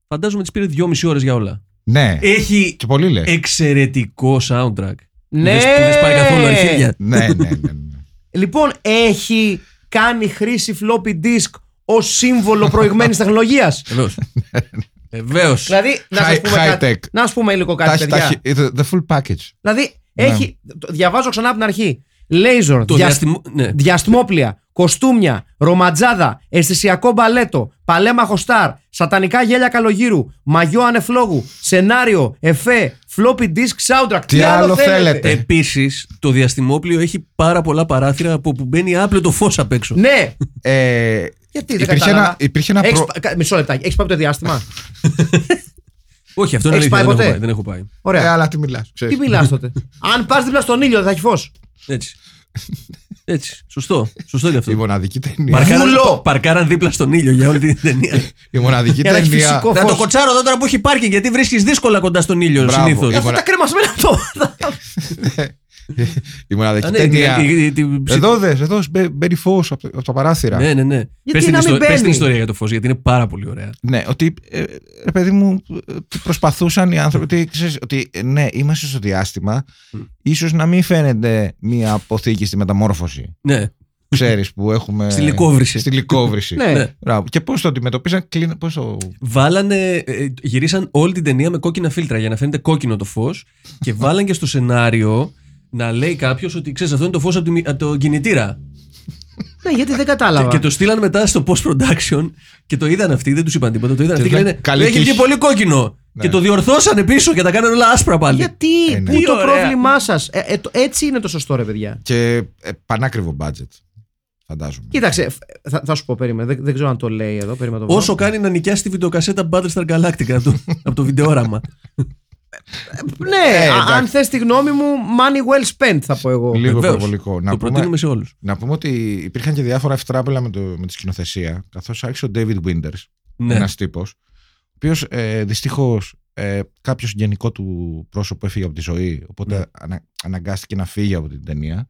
Φαντάζομαι τη πήρε δυόμιση ώρες για όλα.
Ναι.
Έχει
Και πολύ λέει.
εξαιρετικό soundtrack.
Ναι.
Που δεν- που δεν σπάει καθόλου αρχίδια.
ναι, ναι, ναι, ναι.
Λοιπόν, έχει κάνει χρήση floppy disk ως σύμβολο προηγμένης τεχνολογίας.
Βεβαίως. Βεβαίως.
δηλαδή, να σας
High-
πούμε,
high
κάτι,
tech.
να σας πούμε λίγο
Τα
κάτι,
έχει- τα
παιδιά.
έχει- the, the full package.
Δηλαδή,
Ναι.
έχει. το- Διαβάζω ξανά από την αρχή. Λέιζορ,
Το διαστημο... ναι.
διαστημόπλια, κοστούμια, ρομαντζάδα, αισθησιακό μπαλέτο, παλέμαχο στάρ, σατανικά γέλια καλογύρου, μαγιό ανεφλόγου, σενάριο, εφέ, floppy disk soundtrack.
Τι άλλο θέλετε;
Επίσης, το διαστημόπλιο έχει πάρα πολλά παράθυρα από που μπαίνει άπλετο φως απ' έξω.
Ναι!
Ε,
Γιατί δεν
υπήρχε
κατάλαβα;
ένα, υπήρχε ένα
Έχεις
προ-
πα- κα- Μισό λεπτάκι. Έχεις πάει από το διάστημα;
Όχι, αυτό είναι
Έχεις
αλήθεια.
πάει
Δεν
ποτέ;
έχω πάει. Δεν έχω πάει.
Ε,
Ωραία.
αλλά τι μιλάς, ξέρεις.
Τι μιλάς τότε; Αν πας δίπλα στον ήλιο, δεν θα έχεις φως.
Έτσι. Έτσι. Σωστό. Σωστό είναι
Η
αυτό.
μοναδική ταινία.
Παρκάραν,
Βούλο!
παρκάραν δίπλα στον ήλιο για όλη την ταινία.
Η μοναδική
Για να έχεις
ταινία.
φυσικό
Να το
φως.
κοτσάρω εδώ τώρα που έχει πάρκινγκ γιατί βρίσκεις δύσκολα κοντά στον ήλιο
Μπράβο.
συνήθως.
Η
Αυτά
μονα-
τα κρεμασμένα αυτό.
Η μοναδική
ναι,
ταινία. Εδώ δες, εδώ μπαι- μπαίνει φως από, από τα παράθυρα.
Ναι, ναι, ναι. Πες την,
να μην
ιστο- πες την
μπαίνει;
ιστορία για το φως γιατί είναι πάρα πολύ ωραία.
Ναι, ότι ε, ρε παιδί μου, ε, προσπαθούσαν οι άνθρωποι. Ότι, ξέρεις, ότι ε, ναι, είμαστε στο διάστημα. ίσως να μην φαίνεται μία αποθήκη στη μεταμόρφωση.
Ναι.
Ξέρεις που έχουμε.
Στη λικόβρηση.
Στη λικόβρηση.
Ναι.
Ναι.
Μπράβο. Και πώς το αντιμετωπίσαν, κλείνα- πώς το.
Βάλανε, ε, γυρίσαν όλη την ταινία με κόκκινα φίλτρα για να φαίνεται κόκκινο το φως και βάλαν και στο σενάριο να λέει κάποιος ότι ξέρεις, αυτό είναι το φως από, τη μη- από το κινητήρα.
Ναι, γιατί δεν
Και,
κατάλαβα.
και το στείλαν μετά στο post production και το είδαν αυτοί, δεν τους είπαν τίποτα. Το είδαν
Και
αυτοί και
λένε,
λένε
«Καλή
Έχει βγει
τύχη».
πολύ κόκκινο.
Ναι.
Και το διορθώσανε πίσω και τα κάνανε όλα άσπρα πάλι.
Γιατί,
Ε, ναι.
πού
Τι
το
ωραία.
πρόβλημά σας; Ε, ε, το- έτσι είναι το σωστό, ρε παιδιά.
Και ε, πανάκριβο budget. Φαντάζομαι.
Κοίταξε, φ- θα, θα σου πω, περίμενε. Δεν, δεν ξέρω αν το λέει εδώ. Περίμενε να το βρω.
Όσο κάνει να νοικιάσει τη βιντεοκασέτα Battlestar Galactica από το, από το βιντεόραμα.
Ναι,
Ε,
α-
εντάξει.
αν θες τη γνώμη μου, money well spent θα πω εγώ.
Λίγο
Βεβαίως.
υπερβολικό. Να
το
πούμε,
προτείνουμε σε όλους.
να πούμε ότι υπήρχαν και διάφορα ευτράπελα με, το, με τη σκηνοθεσία, καθώς άρχισε ο David Winters,
Ναι.
ένας τύπος, ο οποίος ε, δυστυχώς ε, κάποιο γενικό του πρόσωπο έφυγε από τη ζωή, οπότε
Ναι.
ανα, αναγκάστηκε να φύγει από την ταινία.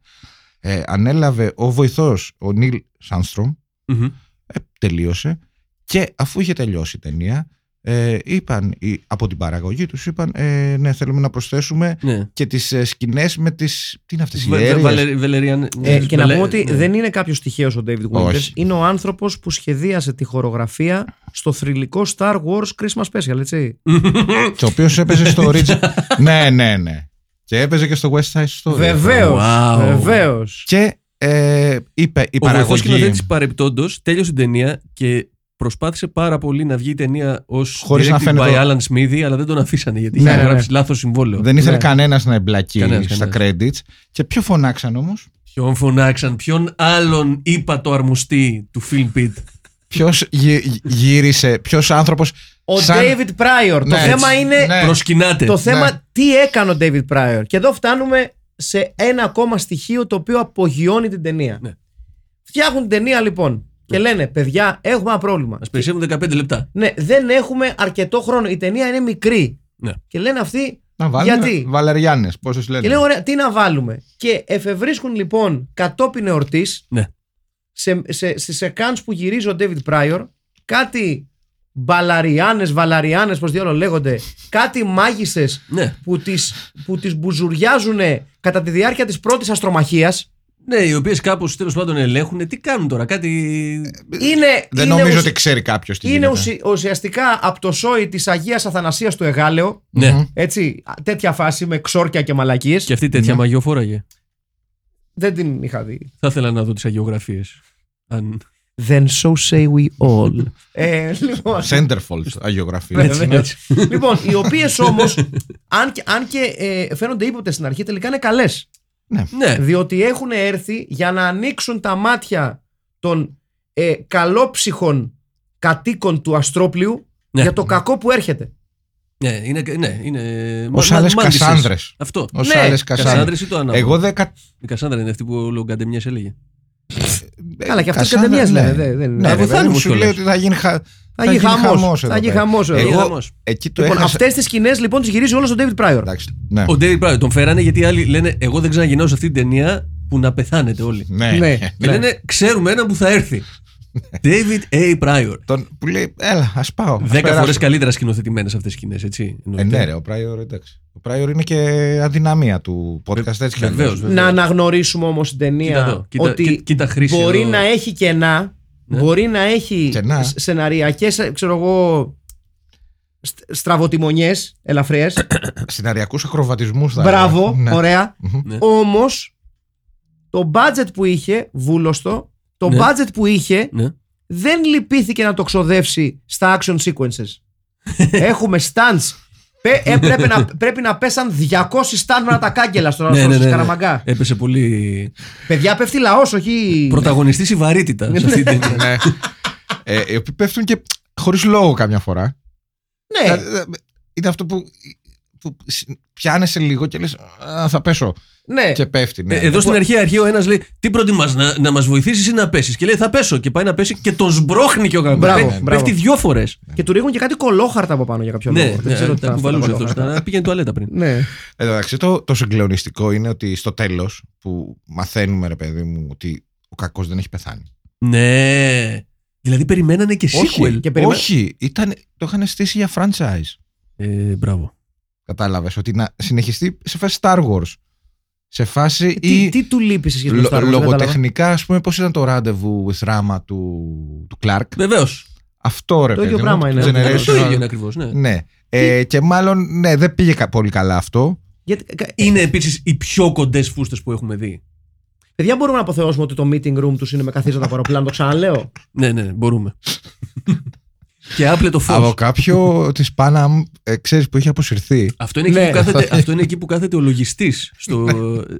Ε, ανέλαβε ο βοηθός, ο Νίλ Σάνστρομ,
Μμμ.
ε, τελείωσε και αφού είχε τελειώσει η ταινία, ε, είπαν, οι- από την παραγωγή τους είπαν ε, ναι θέλουμε να προσθέσουμε
Ναι.
και τις ε, σκηνές με τις τι είναι αυτές οι
Βε- βε-
αίρες;
Βαλερι- Βελεριαν-
Ε, και να
Βελε-
πούμε ότι
ναι.
δεν είναι κάποιος τυχαίος ο David Winters.
Όχι.
Είναι ο άνθρωπος που σχεδίασε τη χορογραφία στο θρηλυκό Star Wars Christmas Special, έτσι.
Και ο οποίος έπαιζε στο Original. ναι, ναι, ναι. Και έπαιζε και στο West Side Story.
Βεβαίως.
Wow.
Βεβαίως.
Και ε, είπε η
Ο βοηθό
παραγωγή.
σκηνοθέτης παρεπτόντω τέλειωσε την ταινία και προσπάθησε πάρα πολύ να βγει η ταινία ως
Χωρίς να
directed
φαίνεται
by
ο-
Alan Smithy, αλλά δεν τον αφήσανε γιατί
Ναι,
είχε
ναι,
γράψει λάθος συμβόλαιο.
Δεν ήθελε
Ναι.
κανένας να εμπλακεί
Κανένας,
στα credits. Και ποιο φωνάξαν όμως;
Ποιον φωνάξαν, ποιον άλλον είπα το αρμοστή του Film Pit.
Ποιος γύρισε, ποιος άνθρωπος.
Ο David Pryor.
Ναι,
το θέμα
έτσι.
είναι.
Ναι.
Προσκυνάτε.
Το θέμα
Ναι.
τι έκανε ο David Pryor. Και εδώ φτάνουμε σε ένα ακόμα στοιχείο το οποίο απογειώνει την ταινία.
Ναι.
Φτιάχνουν την ταινία λοιπόν και λένε παιδιά έχουμε ένα πρόβλημα.
Α περισσεύουν 15 λεπτά.
Ναι, δεν έχουμε αρκετό χρόνο. Η ταινία είναι μικρή.
Ναι.
Και λένε αυτοί
Να βάλουμε
γιατί;
Βαλεριάνες, πόσες λένε.
Και λέω ωραία, τι να βάλουμε. Και εφευρίσκουν λοιπόν κατόπιν εορτής
Ναι.
σε, σε, σε σεκάνς που γυρίζει ο David Pryor κάτι μπαλαριάνες, βαλαριάνες, πώς διόλο λέγονται, κάτι μάγισσες
Ναι.
που τις, που τις μπουζουριάζουν κατά τη διάρκεια της πρώτης αστρομαχίας.
Ναι, οι οποίες κάπως τέλος πάντων ελέγχουν. Τι κάνουν τώρα, κάτι.
Είναι,
Δεν
είναι
νομίζω
ουσι-
ότι ξέρει κάποιος τι
είναι
γίνεται.
ουσι- ουσιαστικά από το σόι της Αγίας Αθανασίας του Εγάλεο,
Ναι.
έτσι, τέτοια φάση με ξόρκια και μαλακίες.
Και αυτή τέτοια μαγειό φόραγε.
Δεν την είχα δει.
Θα ήθελα να δω τις αγιογραφίες. Αν...
Then so say we all. ε, λοιπόν,
Centerfold, αγιογραφία.
Βέβαια, έτσι. λοιπόν, οι οποίες όμως, αν και, αν και ε, φαίνονται ύποπτες στην αρχή, τελικά είναι καλές.
Ναι,
Διότι έχουν έρθει για να ανοίξουν τα μάτια των ε, καλόψυχων κατοίκων του Αστρόπλιου
Ναι.
για το κακό που έρχεται.
ναι, είναι. Ναι, είναι
Ως
μα-
άλλες
μάντισσες.
Κασάνδρες.
Αυτό.
Ω
Ναι,
άλλες
Κασάνδρες
κασάνδρες.
ή το ανάποδο.
Εγώ δεν. κα-
Η Κασάνδρα είναι αυτή που ο Λογκαντεμιέ έλεγε.
Καλά, και αυτές
Κασάνδρα,
κατεμιές
ναι.
λένε, δεν- δεν-
Ναι,
θα
ρε,
βοηθάνε
παιδί μου,
όμως
σου λέει
κιόλας.
ότι θα γίνει χα-
Θα γίνει χαμός.
εδώ
Θα γίνει
πέρα.
Χαμός εδώ.
Έγινε
Εγώ
χαμός.
εκεί το
Λοιπόν,
έχασα.
αυτές τις σκηνές λοιπόν τις γυρίζει όλος ο David Pryor.
Εντάξει, ναι.
Ο David Pryor τον φέρανε γιατί οι άλλοι λένε: Εγώ δεν ξαναγεννάω σε αυτή την ταινία που να πεθάνετε όλοι.
Ναι.
Ναι.
Και λένε: Ξέρουμε έναν που θα έρθει. David A. Pryor.
Τον, που λέει, έλα, ας πάω. ας
Δέκα
περάσω».
φορές καλύτερα σκηνοθετημένες αυτές τι σκηνές, έτσι.
Ε, ναι, ρε, ο Πράιορ, εντάξει. Ο Πράιορ είναι και αδυναμία του podcast, έτσι κι αλλιώς.
Βεβαίως, βεβαίως.
Να αναγνωρίσουμε όμως την ταινία
Κοίτα εδώ, κοίτα-
ότι
κοίτα- κοίτα χρήση
μπορεί
εδώ.
να έχει κενά,
Ναι.
μπορεί να έχει
Κενά.
σ- σεναριακές, ξέρω εγώ, στ- στραβοτιμονιές ελαφριές.
Σεναριακούς ακροβατισμούς θα
Μπράβο,
έλεγα. Ναι.
ωραία.
Ναι.
Όμως, το budget που είχε, βούλωστο, το
Ναι.
budget που είχε
Ναι.
δεν λυπήθηκε να το ξοδεύσει στα action sequences. Έχουμε stunts. Πέ- ε, πρέπει, να, πρέπει να πέσαν 200 στάν με τα κάγκελα στο
Ναι, ναι, ναι, ναι.
Σκαραμαγκά.
Έπεσε πολύ.
Παιδιά, πέφτει λαός, όχι.
Πρωταγωνιστή η βαρύτητα σε αυτή την ταινία.
Ναι. ε, οι οποίοι πέφτουν και χωρί λόγο καμιά φορά.
Ναι,
Ε, Είναι αυτό που, που σ- πιάνεσαι λίγο και λε: Θα πέσω.
Ναι.
Και πέφτει. Ναι.
Ε, Εδώ στην αρχή, αρχή ο ένας λέει: Τι προτιμάς, να, να μας βοηθήσεις ή να πέσεις; Και λέει: Θα πέσω. Και πάει να πέσει και τον σμπρώχνει και ο γαμπρός.
Μπράβο,
Πέφτει
μπράβο.
δυο φορές.
Και του ρίχνουν και κάτι κολόχαρτα από πάνω για κάποιο
Ναι,
λόγο. Δεν ξέρω
ναι,
τι
τα
ήταν αυτά τα
κουβαλούσε αυτό.
κολόχαρτα.
Πήγαινε τουαλέτα πριν.
Ναι.
Ε, Εντάξει, το, το συγκλονιστικό είναι ότι στο τέλος που μαθαίνουμε, ρε παιδί μου, ότι ο κακός δεν έχει πεθάνει.
Ναι. Δηλαδή περιμένανε και sequel.
Όχι,
Και περιμέ-
όχι ήταν, το είχαν στήσει για franchise.
Ε, μπράβο.
Κατάλαβες ότι να συνεχιστεί σε φάση Star Wars. Σε φάση
Τι,
ή
τι του λείπεις σε σχέση με
λο-
το Star Wars, δεν κατάλαβα.
λογοτεχνικά, ας πούμε, πώς ήταν το ράντεβου with Rama του, του Clark;
Βεβαίως.
Αυτό ρε
Το
παιδί
ίδιο
μου,
πράγμα είναι.
Generational-
Το ίδιο είναι ακριβώς. Ναι.
Ναι. Ε, και μάλλον ναι, δεν πήγε κα- πολύ καλά αυτό.
Γιατί, κα-
Είναι επίσης οι πιο κοντές φούστες που έχουμε δει.
παιδιά, μπορούμε να αποθεώσουμε ότι το meeting room τους είναι με καθίζοντα από αεροπλάνο. Το ξαναλέω.
Ναι, ναι, μπορούμε. Και άπλε το φως.
Από κάποιο της Panam, ε, ξέρεις που είχε αποσυρθεί.
Αυτό είναι, εκεί
Ναι.
που κάθεται, αυτό είναι εκεί που κάθεται ο λογιστής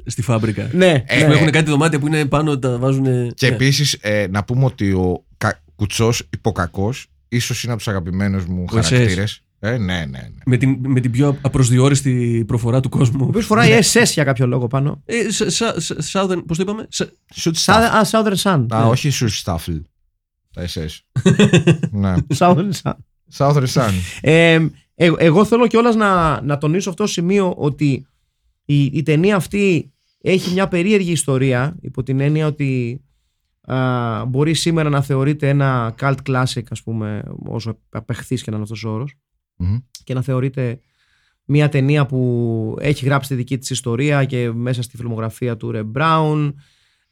στη φάμπρικα.
Ναι,
Ε, που
ναι.
έχουν κάτι δωμάτια που είναι πάνω, τα βάζουν.
Και επίσης να πούμε ότι ο κα, κουτσός υποκακός ίσως είναι από τους αγαπημένους μου
Ο SS.
χαρακτήρες. Ε, ναι, ναι, ναι.
Με την, με την πιο απροσδιόριστη προφορά του κόσμου.
Ο οποίο φοράει SS για κάποιο λόγο πάνω;
Ε, σα- σα- σα- Southern, πώς το είπαμε; Σα-
Shoot
Southern,
stuff.
α, Southern Sun.
Α, όχι shoot stuff. Τα SS. ναι.
Southern Sun.
Southern Sun.
Ε, ε, εγώ θέλω κιόλας να, να τονίσω αυτό το σημείο ότι η, η ταινία αυτή έχει μια περίεργη ιστορία υπό την έννοια ότι α, μπορεί σήμερα να θεωρείται ένα cult classic ας πούμε όσο απεχθής και να είναι αυτός ο όρος
Μμμ.
και να θεωρείται μια ταινία που έχει γράψει τη δική της ιστορία και μέσα στη φιλμογραφία του Ρε Μπράουν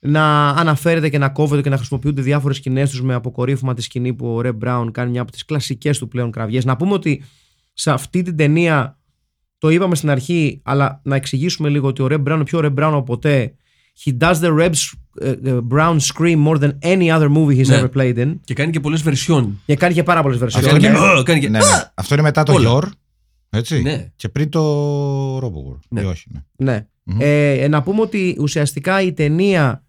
να αναφέρεται και να κόβεται και να χρησιμοποιούνται διάφορες σκηνές τους με αποκορύφωμα τη σκηνή που ο Ρε Μπράουν κάνει μια από τις κλασικές του πλέον κραυγές. Να πούμε ότι σε αυτή την ταινία το είπαμε στην αρχή αλλά να εξηγήσουμε λίγο ότι ο Ρε Μπράουν είναι πιο Ρε Μπράουν από ποτέ He does the Reb uh, uh, Brown scream more than any other movie he's
Ναι.
ever played in.
Και κάνει και πολλές βερσιόν.
Και κάνει και πάρα πολλές
Αυτό
βερσιόνες.
είναι,
Κάνει και- κάνει και-
ναι, ναι. Αυτό είναι μετά το
Όλα.
Yor. Έτσι.
Ναι.
Και πριν το Robowar.
Ναι.
Ή όχι. Ναι.
Ναι.
Μμμ.
Ε, να πούμε ότι ουσιαστικά η ταινία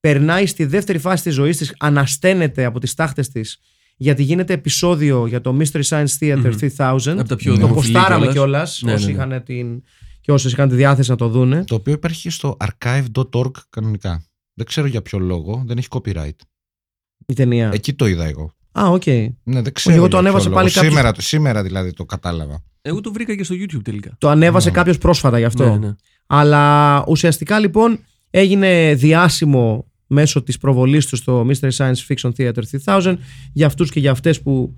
περνάει στη δεύτερη φάση της ζωής της, ανασταίνεται από τις τάχτες της γιατί γίνεται επεισόδιο για το Mystery Science Theater
Μμμ.
3000.
Από τα πιο
το
δημοφιλή
ποστάραμε
κιόλας.
κιόλας
Ναι,
όσοι
ναι, ναι.
είχαν την και όσοι είχαν τη διάθεση να το δούνε.
Το οποίο υπάρχει στο archive.org κανονικά. Δεν ξέρω για ποιο λόγο, δεν έχει copyright.
Η ταινία.
Εκεί το είδα εγώ.
Α, οκ.
Ναι, δεν ξέρω.
εγώ το
για ποιο
ανέβασα
λόγο.
πάλι κάποιος-
Σήμερα, σήμερα δηλαδή το κατάλαβα.
Εγώ το βρήκα και στο YouTube τελικά.
Το ανέβασε
Ναι.
κάποιος πρόσφατα γι' αυτό.
Ναι, ναι.
Αλλά ουσιαστικά λοιπόν έγινε διάσημο μέσω της προβολής του στο Mystery Science Fiction Theater 3000 για αυτούς και για αυτές που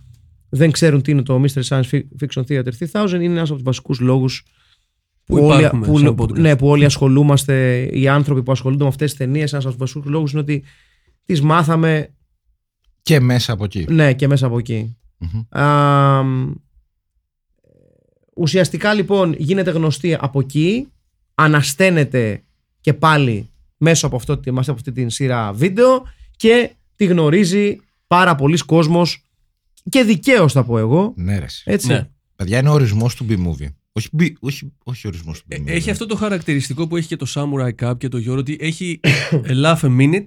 δεν ξέρουν τι είναι το Mystery Science Fiction Theater 3000 είναι ένας από τους βασικούς λόγους
Που
όλοι,
υπάρχουμε
που,
σαν podcast.
ναι, που όλοι ασχολούμαστε, οι άνθρωποι που ασχολούνται με αυτές τις ταινίες, ένας από τους βασικούς λόγους είναι ότι τις μάθαμε
Και μέσα από εκεί.
ναι, και μέσα από εκεί.
Μμμ.
Α, ουσιαστικά λοιπόν γίνεται γνωστή από εκεί, ανασταίνεται και πάλι μέσω από, αυτό, μέσα από αυτή την σειρά βίντεο και τη γνωρίζει πάρα πολλοί κόσμος και δικαίως θα πω εγώ.
Ναι, ρε. εσύ.
Έτσι.
Ναι.
Παιδιά, είναι ο ορισμός του B-movie. Όχι, B- όχι, όχι ορισμός του
Ε,
B-movie.
Έχει αυτό το χαρακτηριστικό που έχει και το Samurai Cup και το Γιώργο ότι έχει a laugh a minute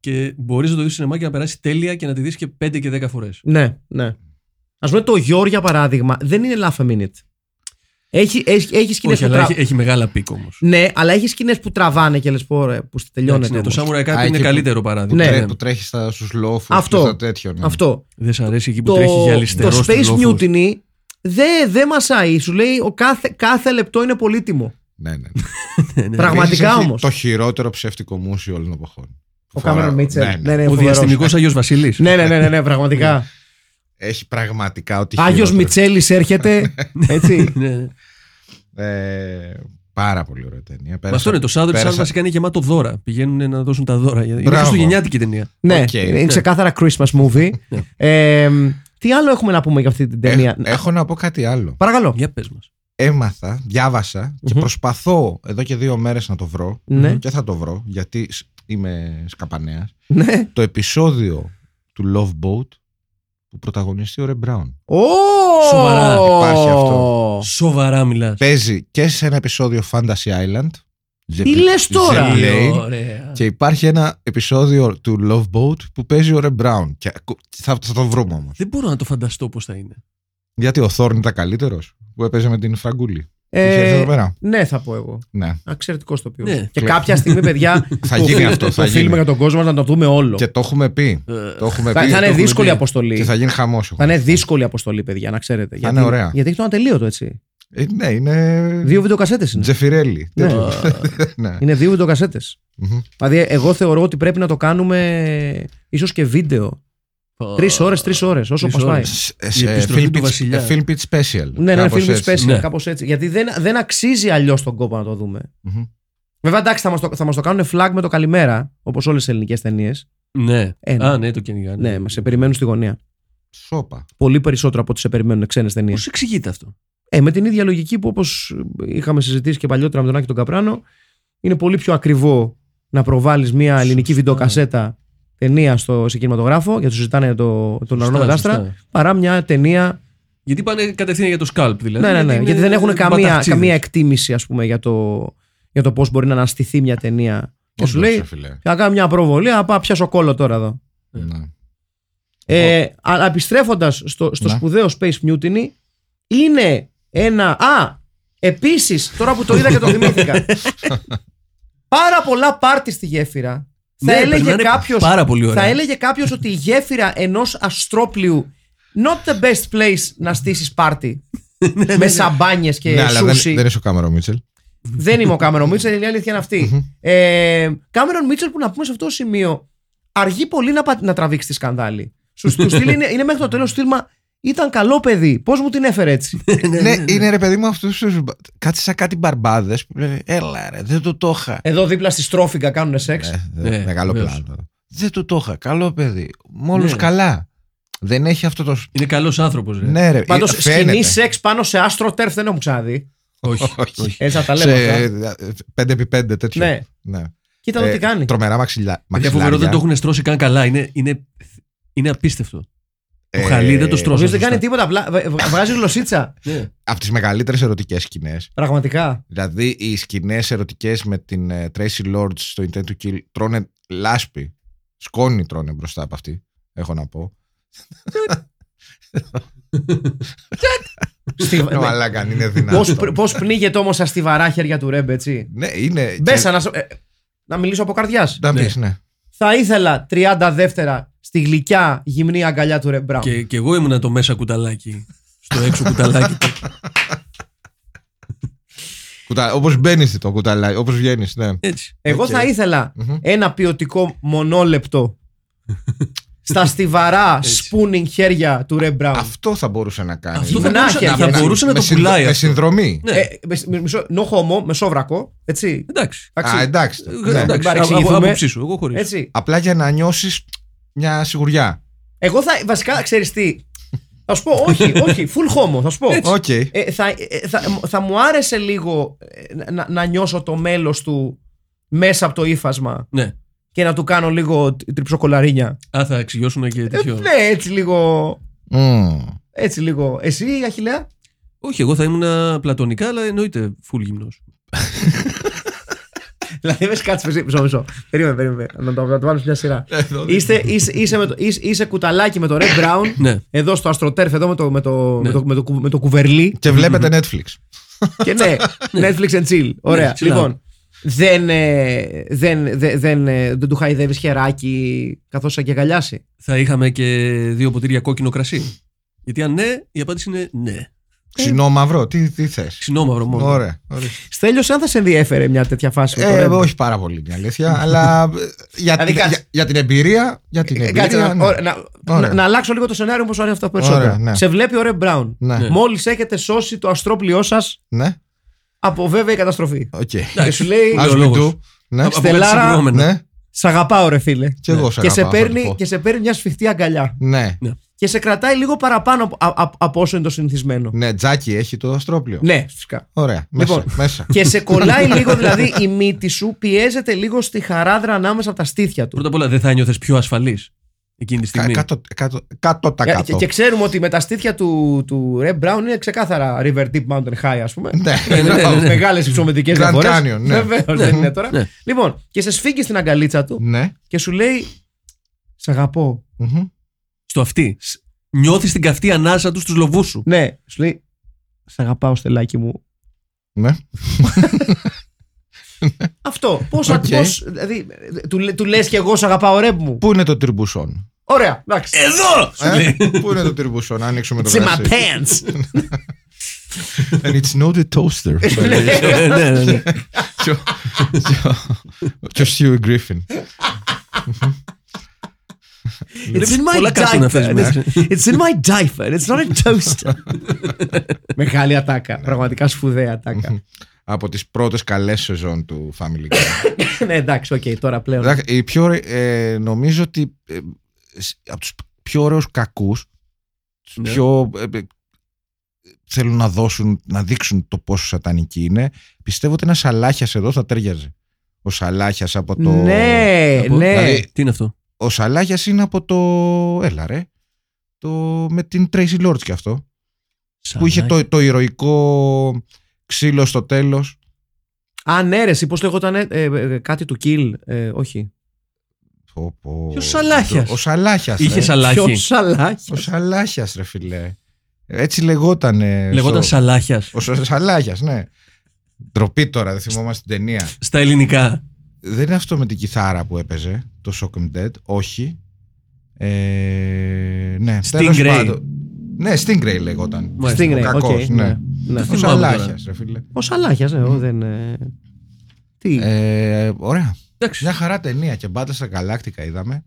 και μπορείς να το δεις στο σινεμά και να περάσει τέλεια και να τη δεις και 5 και 10 φορές.
Ναι, ναι. Ας πούμε το Γιώργο για παράδειγμα δεν είναι laugh a minute. Έχει, έχει, έχει σκηνές
Όχι,
που
αλλά
τρα...
έχει, έχει μεγάλα πίκ όμως.
Ναι, αλλά έχει σκηνές που τραβάνε και λες πω ρε, που τελειώνεται.
Ναι, το
όμως.
Samurai
Α,
Cup
εκεί
είναι
που-
καλύτερο
που,
παράδειγμα.
Ναι.
τρέ-
Ναι.
που τρέχει στα, στους λόφους
Αυτό.
και στα τέτοιο. Ναι.
Αυτό.
Δεν σ' αρέσει εκεί που
το,
τρέχει για
το
αριστερό στους
Space
λόφους.
Mutiny δεν δε μασάει. Σου λέει ο κάθε, κάθε λεπτό είναι πολύτιμο.
Ναι, ναι.
Ναι, ναι.
Πραγματικά
Επίσης, έχει
όμως.
Το χειρότερο ψεύτικο μουσι όλων των εποχών.
Ο
Φορά-
Κάμερον Μίτσελ.
Ναι, ναι.
Ναι, ναι,
Ο
φοβερός.
διαστημικός Άγιος Βασίλη.
Ναι, ναι, ναι, ναι, ναι, πραγματικά.
Έχει πραγματικά ό,τι
Άγιος
χειρότερο.
Μιτσέλης έρχεται. Έτσι.
Ε, πάρα πολύ ωραία ταινία.
Μα
Πέρασα-
αυτό είναι το Southern Sun
πέρασα-
βασικά είναι γεμάτο δώρα. Πηγαίνουν να δώσουν τα δώρα. Είναι
Μπράβο.
χριστουγεννιάτικη ταινία.
ναι,
Οκ.
είναι ξεκάθαρα Christmas movie. ε, τι άλλο έχουμε να πούμε για αυτή την
Ε,
ταινία.
έχω να πω κάτι άλλο.
Παρακαλώ.
Για πες μας.
Έμαθα, διάβασα και
Μμμ.
προσπαθώ εδώ και δύο μέρες να το βρω
Ναι.
και θα το βρω γιατί σ- είμαι σκαπανέας.
Ναι.
Το επεισόδιο του Love Boat που πρωταγωνιστεί ο Ρε Μπράουν.
Ω!
Σοβαρά.
Υπάρχει αυτό.
Σοβαρά μιλάς.
Παίζει και σε ένα επεισόδιο Fantasy Island.
Τι λες τώρα;
The Lane,
Ωραία.
Και υπάρχει ένα επεισόδιο του Love Boat που παίζει ο Ρε Μπράουν. Και ακου- θα, θα το βρούμε όμως.
Δεν μπορώ να το φανταστώ πώς θα είναι.
Γιατί ο Θόρν ήταν καλύτερος που έπαιζε με την Φραγκούλη.
Ε,
Είχε έρθει εδώ πέρα;
ναι, θα πω εγώ.
Ναι.
Εξαιρετικό το οποίο.
Ναι.
Και κάποια στιγμή, παιδιά,
Θα
το
γίνει
φι-
αυτό,
Το
θα
φίλουμε
γίνει.
για τον κόσμο να το δούμε όλο.
Και το έχουμε πει.
Ε,
Το έχουμε
Θα,
πει.
θα είναι
έχουμε
δύσκολη
πει.
αποστολή.
Και θα γίνει χαμός.
Θα είναι δύσκολη αποστολή, παιδιά, να ξέρετε. γιατί,
είναι ωραία.
Γιατί έχει το ατελείωτο, έτσι.
ναι, είναι.
Δύο βιντεοκασέτες είναι.
Τζεφιρέλη.
Ναι.
Τέτοιο. ναι.
Είναι δύο βιντεοκασέτες.
Μμμ.
Δηλαδή, εγώ θεωρώ ότι πρέπει να το κάνουμε ίσως και βίντεο. Τρεις ώρες, τρεις ώρες, όσο
Τρεις
μα πάει.
ώρες.
Σε- σε
επιστροφή
film
του
pitch-
βασιλιά.
ε, Film pitch special.
Ναι, ναι,
Κάπως
film
έτσι.
special,
Ναι.
κάπως έτσι. Γιατί δεν, δεν αξίζει αλλιώς τον κόπο να το δούμε.
Μμμ.
Βέβαια, εντάξει, θα μας το, θα μας το κάνουν flag με το καλημέρα, όπως όλες τι ελληνικές ταινίες.
Ναι.
Ε, ναι.
Α, ναι, το κυνηγάνε.
Ναι, μα σε περιμένουν στη γωνία.
Σόπα.
Πολύ περισσότερο από ό,τι σε περιμένουν ξένες ταινίες.
Πώς εξηγείται αυτό;
Ε, με την ίδια λογική που όπως είχαμε συζητήσει και παλιότερα με τον Άκη τον Καπράνο, είναι πολύ πιο ακριβό να προβάλλεις μια ελληνική
Σωστά.
βιντεοκασέτα ταινία στο, σε κινηματογράφο, γιατί σου ζητάνε το, τον
Σωστά,
Αρνό Μελάστρα,
σωστά.
παρά μια ταινία.
Γιατί πάνε κατευθείαν για το scalp, δηλαδή.
ναι, ναι, ναι.
είναι
Γιατί δεν έχουν καμία,
μπαταχτσίδες.
καμία εκτίμηση, ας πούμε, για το, για το πώς μπορεί να αναστηθεί μια ταινία. Και σου
Όντως,
λέει,
ρε φίλε.
θα κάνω μια προβολή, να πάω πιάσω κόλλο τώρα εδώ.
Ναι.
Ε, αλλά επιστρέφοντας στο, στο
Ναι.
σπουδαίο Space Mutiny, είναι ένα. Α! Επίσης, τώρα που το είδα και το θυμήθηκα. πάρα πολλά πάρτι στη γέφυρα.
Ναι,
θα έλεγε
περνάνε
κάποιο.
πάρα πολύ ωραία.
Θα έλεγε κάποιος ότι η γέφυρα ενός αστρόπλιου. Not the best place να στήσεις πάρτι. με σαμπάνιες και
Ναι, αλλά δεν,
σούσι.
δεν είσαι ο Κάμερο Μίτσελ.
Δεν είμαι ο Κάμερον Μίτσελ, η αλήθεια είναι αυτή. ε, Κάμερον Μίτσελ που να πούμε σε αυτό το σημείο αργεί πολύ να, πα- να τραβήξει τη σκανδάλη. Σου, του στυλ είναι, είναι μέχρι το τέλος του στυλ, μα ήταν καλό παιδί. Πώς μου την έφερε έτσι;
ναι, είναι ρε παιδί μου αυτούς τους. Κάτσε σαν κάτι μπαρμπάδες που λένε Έλα ρε, δεν του το είχα.
Εδώ δίπλα στη στρόφιγγα κάνουν σεξ.
Ε,
Ναι,
μεγάλο
βεβαίως.
πλάνο. Δεν του το είχα. Καλό παιδί. Μόλι
Ναι.
καλά. Δεν έχει αυτό το.
Είναι καλός άνθρωπος.
Ναι, ρε.
Πάντως
ε, φαίνεται.
σκηνή σεξ πάνω σε άστρο τέρφ δεν έχω ξαναδεί.
Όχι.
Όχι.
όχι.
Έτσι θα τα λέμε.
Σε
αυτά.
5x5 τέτοιο.
Ναι.
ναι.
Κοίτα το τι κάνει.
Τρομερά μαξιλιά.
Για φοβερό δεν το έχουν στρώσει καν καλά. Είναι, είναι, είναι απίστευτο. Το χαλί δεν το
Ο
στρώσαν.
οποίος δεν κάνει
σωστά.
τίποτα. Απλά βα- βα- βγάζει γλωσσίτσα.
Ναι.
Από τις μεγαλύτερες ερωτικές σκηνές.
Πραγματικά.
Δηλαδή οι σκηνές ερωτικές με την ε, Tracy Lords στο Intent to Kill τρώνε λάσπη. Σκόνη τρώνε μπροστά από αυτή. Έχω να πω.
Στη-
Ε, Μαλάκα, αν είναι δυνατό.
Πώς, πρ- πώς πνίγεται όμως στα στιβαρά χέρια του Ρέμπ, έτσι;
Ναι, είναι.
Μπέσα
και-
να, σου- ε, να μιλήσω από καρδιάς.
Να πεις, ναι.
Θα ήθελα 30 δεύτερα στη γλυκιά γυμνή αγκαλιά του Ρεμπ Μπράουν.
Και, και εγώ ήμουνα το μέσα κουταλάκι. Στο έξω κουταλάκι.
Κουτα... Όπως μπαίνεις το κουταλάκι, όπως βγαίνεις. Ναι.
Έτσι.
Εγώ
Οκ.
θα ήθελα
Μμμ.
ένα ποιοτικό μονόλεπτο στα στιβαρά spooning χέρια του Ρεμπ Μπράουν.
Αυτό θα μπορούσε να κάνει.
Αυτό θα
Γυμνά
μπορούσε,
χέρια,
θα
έτσι.
μπορούσε να
με
το
συνδρο-
πουλάει
Με
αυτό.
συνδρομή.
Ναι.
Ε, με- με- μισό- no homo, με σόβρακο, έτσι.
Εντάξει.
Εντάξει.
Α, εντάξει.
Ε,
ναι.
εντάξει.
παρεξηγηθούμε.
Από- Άποψή σου, εγώ χωρίς.
έτσι.
Απλά για να νιώσεις μια σιγουριά.
Εγώ θα, βασικά, ξέρεις τι, θα σου πω, όχι, όχι, full homo, θα σου πω.
Οκ.
Ε, θα, ε, θα, θα μου άρεσε λίγο ε, να, να νιώσω το μέλος του μέσα από το ύφασμα
Ναι.
Και να του κάνω λίγο τ- τριψοκολαρίνια.
Α, θα εξηγιώσουν και
Ε,
τέτοιο.
ναι, έτσι λίγο,
Μμμ.
έτσι λίγο. Εσύ, Αχιλέα.
Όχι, εγώ θα ήμουν πλατωνικά, αλλά εννοείται full γυμνός.
Δηλαδή, με κάτσε, μισό, μισό, μισό. Περίμενε, περίμενε. Να το, να το βάλω σε μια σειρά.
Εδώ
Είστε, είσαι, είσαι, με το, είσαι, είσαι κουταλάκι με το Red Brown.
Ναι.
Εδώ στο AstroTurf, εδώ με το, με το,
Ναι.
με το, με το, κου- με το κουβερλί.
Και βλέπετε Netflix.
Και ναι, Netflix and chill. Ωραία.
Ναι, chill
λοιπόν, δεν, ε, δεν, δεν, δεν, ε, δεν του χαϊδεύεις χεράκι καθώς σε αγκαλιάσει.
Θα είχαμε και δύο ποτήρια κόκκινο κρασί. Γιατί αν ναι, η απάντηση είναι ναι.
Ξινόμαυρο, τι, τι θες;
Ξινόμαυρο μόνο.
Ωραία. ωραία.
Στέλιος, αν θα σε ενδιέφερε μια τέτοια φάση. με το
Ε,
Red.
όχι πάρα πολύ είναι η αλήθεια, αλλά ε, για,
Δηλαδή,
την,
κάτσε.
για, για την εμπειρία. Για την
Ε,
εμπειρία.
Κάτσε να,
ναι.
ωραία, να,
Ωραία.
να, να αλλάξω λίγο το σενάριο όπω αρέσει αυτό περισσότερο.
Ωραία, ναι.
Σε βλέπει ο Ρεμ Μπράουν.
Ναι.
Ναι.
Μόλις έχετε σώσει το αστρόπλοιό σας
Ναι,
από βέβαιη καταστροφή.
οκ.
Και σου λέει,
As we
λόγος.
do. Ναι,
Από
Στελάρα,
κάτι συγκρόμενο.
ναι,
Σ' αγαπάω, ρε φίλε.
και εγώ σε
και, σε
αγαπάω, θα
παίρνει,
το πω.
και σε παίρνει μια σφιχτή αγκαλιά.
Ναι,
Και σε κρατάει λίγο παραπάνω από, α- α- από όσο είναι το συνηθισμένο.
ναι, τζάκι έχει το αστρόπλιο.
Ναι, φυσικά.
Ωραία, μέσα.
Λοιπόν,
μέσα.
Και σε κολλάει λίγο, δηλαδή η μύτη σου πιέζεται λίγο στη χαράδρα ανάμεσα από τα στήθια του.
Πρώτα απ' όλα δεν θα νιώθεις πιο ασφαλής εκείνη τη
Κα-
στιγμή.
κάτω- κάτω- Κάτω τα
Ε, Και,
κάτω.
και ξέρουμε ότι με τα στήθια του, του Red Brown είναι ξεκάθαρα River Deep Mountain High, ας πούμε.
Ναι,
ναι, ναι, ναι.
Μεγάλες υψομετρικέ
Grand
διαφορές.
Canyon, ναι.
Βεβαίως δεν είναι τώρα.
ναι.
Λοιπόν, και σε σφίγγει στην αγκαλίτσα του
Ναι.
και σου λέει Σ' αγαπώ.
Μμμ.
Στο αυτή. Νιώθεις την καυτή ανάσα του στους λοβούς σου.
Ναι, σου λέει Σ' αγαπάω, στελάκι μου.
Ναι.
Αυτό. Πώς.
Οκ.
δηλαδή, του, λέ- του λες και εγώ σ' αγαπάω, ρε μου.
Πού είναι το τιρμπουσόν;
Ωραία, εντάξει.
Εδώ! Σου
Ε,
λέει.
Πού είναι το τιρμπουσόν, να ανοίξουμε το
It's in my
κρασί.
pants.
And it's not a toaster.
Ναι, ναι, ναι, ναι.
Ποιο- ποιο Stewie Griffin.
It's in my
Πολλά κάρτουνα
diaper.
θες μέσα.
It's in my diaper. It's not a toaster. Μεγάλη ατάκα. Πραγματικά σπουδαία ατάκα.
Από τις πρώτες καλές σεζόν του Family Guy.
ναι, εντάξει, οκ, τώρα πλέον.
Εντάξει, η πιο, ωραία- ε, νομίζω ότι ε, σ- από τους πιο ωραίους κακούς τους
Ναι.
πιο ε, ε, θέλουν να δώσουν, να δείξουν το πόσο σατανική είναι πιστεύω ότι ένας Σαλάχιας εδώ θα τέριαζε ο Σαλάχιας από το
Ναι,
Από-
ναι.
Δηλαδή,
Τι είναι αυτό;
ο Σαλάχιας είναι από το έλα ρε το, με την Tracy Lords και αυτό που είχε το, το ηρωικό ξύλο στο τέλος
Α, ναι, ρε, εσύ πώς λεγόταν ε, ε, ε, κάτι του Kill. Ε, όχι.
Πω, πω.
Ποιος Σαλάχιας;
Ο Σαλάχιας
Είχε
ρε.
σαλάχι.
Ποιος σαλάκι.
Ο Σαλάχιας ρε φιλέ. Έτσι λεγόταν.
Λεγόταν
στο...
Σαλάχιας.
Ο Σα- Σαλάχιας, ναι. Ντροπή τώρα, δεν θυμόμαστε την ταινία.
Στα ελληνικά.
Δεν είναι αυτό με την κιθάρα που έπαιζε, το Shock 'em Dead, όχι. Ε, ναι, τέλος
Stingray.
πάντων. Ναι, Stingray λεγόταν.
Μάλιστα.
Stingray,
Ο κακός,
οκ,
ναι.
ναι. ναι.
Ο
θυμάμαι
Σαλάχιας, ρε φίλε.
Ο Σαλάχιας, ναι, εγώ δεν. ε, Τι;
Ε, ωραία.
Εντάξει.
Μια χαρά ταινία και Battlestar Galactica είδαμε.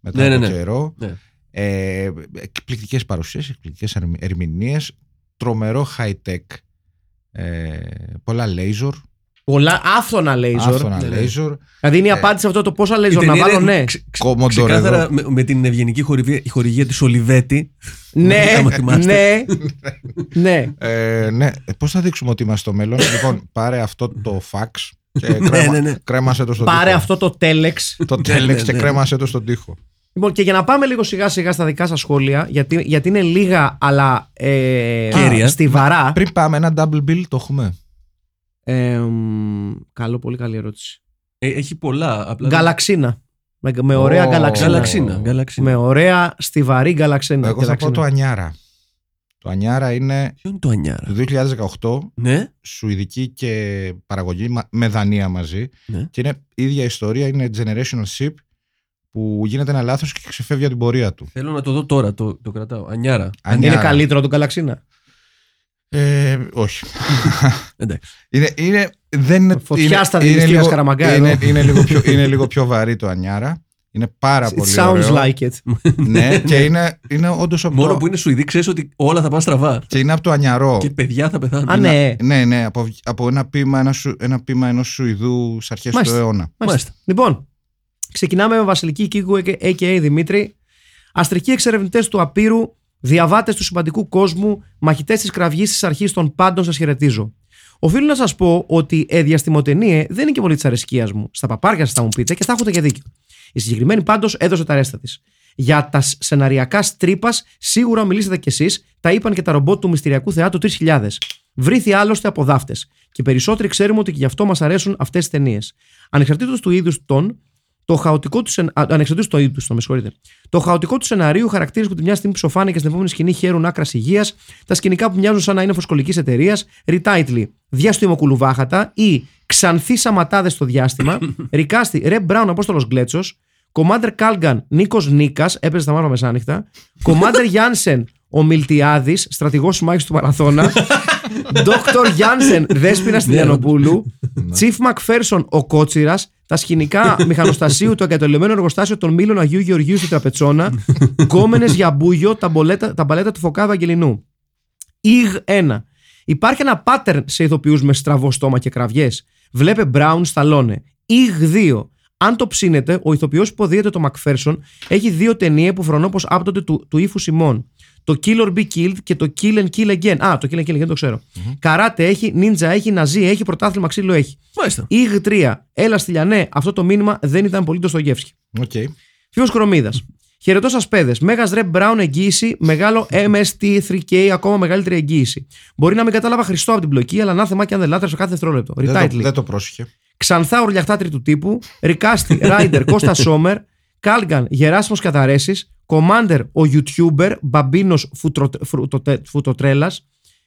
Μετά
Ναι, ναι,
από
ναι.
καιρό.
Ναι.
Ε, εκπληκτικές παρουσίες, εκπληκτικές ερμηνείες, τρομερό high-tech, ε, πολλά laser,
Πολλά άφθονα laser.
άφθονα
ναι, ναι.
laser,
Δηλαδή είναι η απάντηση σε αυτό το πόσα
Η
laser να
ταινία
βάλω,
είναι
ναι.
ξε- ξε-
Commodore
Ξεκάθαρα
εδώ.
με, με την ευγενική χορηγία, χορηγία της Ολιβέτη.
Ναι,
άμα θυμάστε.
ναι. Ναι.
Ε, ναι, ε, πώς θα δείξουμε ότι είμαστε στο μέλλον; λοιπόν, πάρε αυτό το fax και κρέμα,
ναι, ναι.
κρέμασε το στον
Πάρε
τοίχο.
αυτό το telex.
Το
Ναι,
τέλεξ
ναι,
και
ναι.
κρέμασε το στον τοίχο.
Λοιπόν, και για να πάμε λίγο σιγά σιγά στα δικά σας σχόλια, γιατί, γιατί είναι λίγα αλλά ε,
Κέρια.
στιβαρά.
Πριν πάμε, ένα double bill το έχουμε.
Ε, μ, καλό, πολύ καλή ερώτηση.
Ε, έχει πολλά. Απλά
Γκαλαξίνα. Με, με ωραία
Ω.
γκαλαξίνα.
Γαλαξίνα. γαλαξίνα.
Με ωραία στιβαρή γκαλαξίνα.
Εγώ θα πω
γκαλαξίνα.
το Ανιάρα. Το Ανιάρα είναι
Ποιο είναι το Ανιάρα;
του 2018
Ναι.
σουηδική και παραγωγή μα- με Δανία μαζί.
Ναι.
Και είναι η ίδια ιστορία, είναι generational ship που γίνεται ένα λάθος και ξεφεύγει από την πορεία του.
Θέλω να το δω τώρα. Το, το κρατάω. Ανιάρα.
Ανιάρα.
Είναι καλύτερο από τον Καλαξίνα.
Ε, όχι.
Εντάξει.
Είναι, είναι, δεν είναι,
Φωτιά
είναι,
στα
είναι
δηληστήρια
λίγο-
Σκαραμαγκά
είναι,
εδώ.
είναι, λίγο πιο, είναι λίγο πιο βαρύ το Ανιάρα. Είναι πάρα
It
πολύ
sounds
ωραίο.
like it.
Ναι, και είναι, είναι όντως από,
Μόνο
το,
που είναι Σουηδοί, ξέρεις ότι όλα θα πάνε στραβά.
και είναι από το Ανιαρό.
Και παιδιά θα πεθάνουν.
Α, ναι.
Ναι, ναι, από, από ένα ποίημα, ένας, σου- ένα ποίημα ενός Σουηδού στι αρχές του
Μάλιστα.
αιώνα.
Μάλιστα.
Λοιπόν, ξεκινάμε με Βασιλική Κίγκου, a.k.a. Δημήτρη. Αστρικοί εξερευνητές του Απείρου, διαβάτες του σημαντικού κόσμου, μαχητές της κραυγής της αρχής των πάντων, σας χαιρετίζω. Οφείλω να σας πω ότι ε, διαστημοτενίε δεν είναι και πολύ της αρεσκίας μου. Στα παπάρια σας θα μου πείτε και στα έχετε και δίκιο. Η συγκεκριμένη πάντως έδωσε τα ρέστα της. Για τα σ- σεναριακά στρίπα, σίγουρα μιλήσατε κι εσείς, τα είπαν και τα ρομπότ του Μυστηριακού Θεάτρου 3000. Βρήθη άλλωστε από δάφτες. Και περισσότεροι ξέρουμε ότι και γι' αυτό μας αρέσουν αυτές τις ταινίες. Ανεξαρτήτως του είδους των, το χαοτικό του, σεν... ανεξαρτήτως του είδου, το με συγχωρείτε. Το χαοτικό του σεναρίου, χαρακτήρε που τη μια στιγμή ψοφάνε και στην επόμενη σκηνή χαίρουν άκρας υγείας, τα σκηνικά που μοιάζουν σαν να είναι φωσκολικής εταιρείας, retitle, διαστημοκουλουβάχατα ή ξανθοί σαματάδες στο διάστημα, ρικάστη, Ρε Μπράουν Απόστολος Γκλέτσος, Κομάντερ Κάλγκαν Νίκος Νίκας, έπαιζε τα μαύρα μεσάνυχτα, Κομάντερ Γιάνσεν ο Μιλτιάδης, στρατηγός της μάχης του Μαραθώνα, Δόκτωρ Γιάνσεν Δέσπινα Στυλιανοπούλου, Τσίφ Μακφέρσον ο Κότσιρας, τα σκηνικά μηχανοστασίου του εγκατελειμμένου εργοστάσιο των Μήλων Αγίου Γεωργίου στη Τραπετσόνα, γκόμενε για μπούγιο, τα, μπολέτα, τα μπαλέτα του Φωκά Ευαγγελινού. Ιγ 1. Υπάρχει ένα pattern σε ηθοποιού με στραβό στόμα και κραυγές. Βλέπε Ρεμπ Μπράουν Σταλόνε. Ιγ 2. Αν το ψήνετε, ο ηθοποιός που υποδύεται το Μακφέρσον έχει δύο ταινίες που φρονώ πως άπτονται του, του ύφου Σιμών. Το Kill or Be Killed και το Kill and Kill Again. Α, το Kill and Kill Again το ξέρω Καράτε έχει, Ninja έχει, Ναζί έχει, πρωτάθλημα ξύλο έχει.
Μάλιστα.
Ιγ 3. Έλα στυλιανέ, αυτό το μήνυμα δεν ήταν πολύ το στο Γεύσκι.
Οκ.
Φίλο Κρομίδα. Χαιρετώ σας, παιδες. Μέγας Ρεπ Μπράουν εγγύηση, μεγάλο MST3K, ακόμα μεγαλύτερη εγγύηση. Μπορεί να μην κατάλαβα Χριστό από την πλοκή, αλλά να θέμα και αν δεν λάτρεψα κάθε δευτερόλεπτο.
Δεν, το,
Retitle.
δεν το πρόσεχε.
Ξανθά ορλιαχτάτρι του τύπου, Ρικάστη, Ράιντερ, Κώστα Σόμερ, Κάλγκαν, Γεράσιμος Καταρέσει, Κομάντερ, ο YouTuber, Μπαμπίνος Φουτοτρέλας,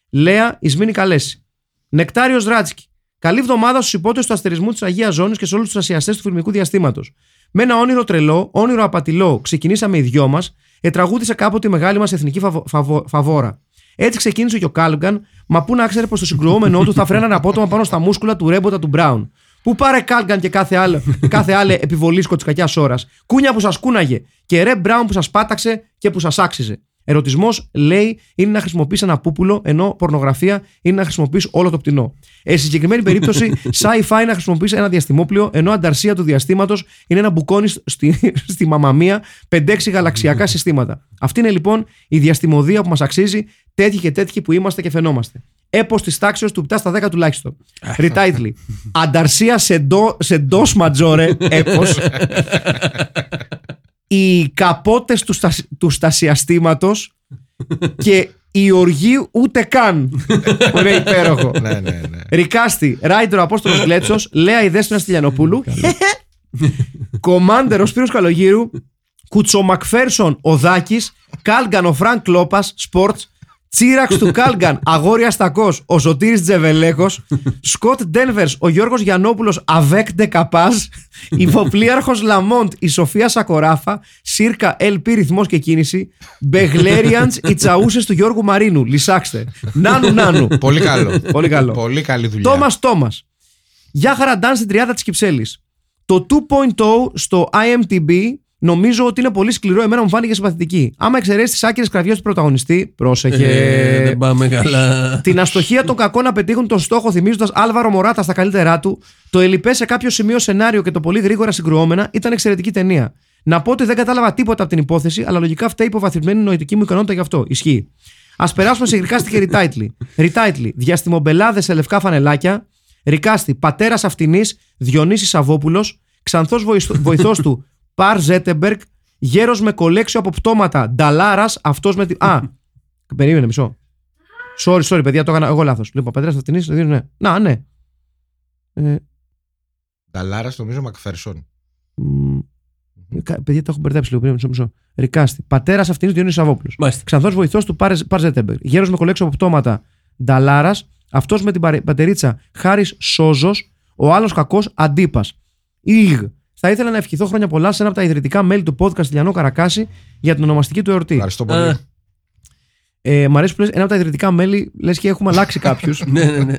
Λέα, Ισμήνη Καλέση. Νεκτάριος Ράτσκι. Καλή εβδομάδα στους υπότε του αστερισμού της Αγίας Ζώνης και σε όλους τους ασιαστές του φιλμικού διαστήματος. Με ένα όνειρο τρελό, όνειρο απατηλό, ξεκινήσαμε οι δυο μας, ετραγούδησε κάποτε η μεγάλη μας εθνική φαβο- φαβο- φαβόρα. Έτσι ξεκίνησε και ο Κάλγκαν, μα πού να ξέρει πως το συγκρουόμενό του θα φρένανε απότομα πάνω στα μούσκουλα του ρέμποτα του Μπράουν. Πού πάρε Κάλγκαν και κάθε άλλη, κάθε άλλη επιβολίσκο τη κακιά ώρας. Κούνια που σας κούναγε και ρε Μπράουν που σας πάταξε και που σας άξιζε. Ερωτισμός, λέει, είναι να χρησιμοποιείς ένα πούπουλο, ενώ πορνογραφία είναι να χρησιμοποιείς όλο το πτηνό. Ε, στη συγκεκριμένη περίπτωση, sci-fi είναι να χρησιμοποιείς ένα διαστημόπλιο, ενώ ανταρσία του διαστήματος είναι να μπουκώνεις στη, στη μαμαμία 5-6 γαλαξιακά συστήματα. Αυτή είναι λοιπόν η διαστημοδία που μας αξίζει, τέτοιοι και τέτοιοι που είμαστε και φαινόμαστε. Έπω της τάξης του 7 στα 10 τουλάχιστον. Retitle. Ανταρσία σε, ντο, σε ντος ματζόρε, έπος. Οι καπότες του, στα, του στασιαστήματος και η οργή ούτε καν. Που είναι υπέροχο.
ναι, ναι, ναι.
Ρικάστη, Ράιντερ ο Απόστολος Γκλέτσος, Λέα η Δέσποινα Στυλιανοπούλου, Κομάντερ ο Σπύρος Καλογύρου, Κουτσομακφέρσον ο Δάκη, Κάλγκαν ο Φρανκ Κλόπα, Σπορτ, Τσίραξ του Κάλγκαν, Αγόρια Στακός, ο Σωτήρης Τζεβελέκο, Σκοτ Ντένβερς, ο Γιώργος Γιανόπουλο, Αβέκ Ντεκαπάζ, Υποπλίαρχο Λαμόντ, η Σοφία Σακοράφα, Σύρκα LP ρυθμός και κίνηση, Μπεγλέριαντς, οι τσαούσες του Γιώργου Μαρίνου. Λυσάξτε. Νάνου Νάνου.
Πολύ καλό.
Πολύ καλό.
Πολύ καλή δουλειά.
Τόμας Τόμας. Γεια χαραντάν στην τριάδα της Κυψέλης. Το 2.0 στο IMTB νομίζω ότι είναι πολύ σκληρό. Εμένα μου φάνηκε συμπαθητική. Άμα εξαιρέσεις τις άκυρε κραυγές του πρωταγωνιστή, πρόσεχε.
Ε, δεν πάμε καλά.
Την αστοχία των κακών να πετύχουν τον στόχο θυμίζοντας Άλβαρο Μωράτα στα καλύτερά του, το ελιπέ σε κάποιο σημείο σενάριο και το πολύ γρήγορα συγκρουόμενα ήταν εξαιρετική ταινία. Να πω ότι δεν κατάλαβα τίποτα από την υπόθεση, αλλά λογικά φταίει υποβαθμισμένη νοητική μου ικανότητα γι' αυτό. Ισχύει. Α περάσουμε σε γρικάστικη ριτάιτλι. Ριτάιτλι. Διαστημομπελάδες σε λευκά φανελάκια. Ρικάστη. Πατέρας Αυτινής Διονύσης Σαββόπουλο. Ξανθός βοηθός του Παρ Ζέτεμπεργκ. Γέρος με κολέξιο από πτώματα. Νταλάρας. Αυτός με τη. Α, περίμενε μισό. Sorry, sorry, παιδιά, το έκανα εγώ λάθος. Λοιπόν, πατέρα Αυτινή. Ναι. Να, ναι. Ε,
Νταλάρας νομίζω Μακφέρσον.
μ, Κα- Παιδιά, τα έχω μπερδέψει λίγο πριν. Μισό, μισό. Ρικάστη. Πατέρας αυτήν Διονύη Σαββόπουλος.
Μάλιστα.
Ξανθός βοηθός του Παρζέτεμπερ. Γέρος με κολέξο από πτώματα Νταλάρας. Αυτός με την παρε- πατερίτσα Χάρης Σόζος. Ο άλλος κακός Αντίπας. Ιγ. Θα ήθελα να ευχηθώ χρόνια πολλά σε ένα από τα ιδρυτικά μέλη του podcast Λιανό Καρακάση για την ονομαστική του εορτή.
Ευχαριστώ πολύ.
Α,
Ε, μ' αρέσει που λες ένα από τα ιδρυτικά μέλη, λες και έχουμε αλλάξει κάποιους.
ναι, ναι, ναι.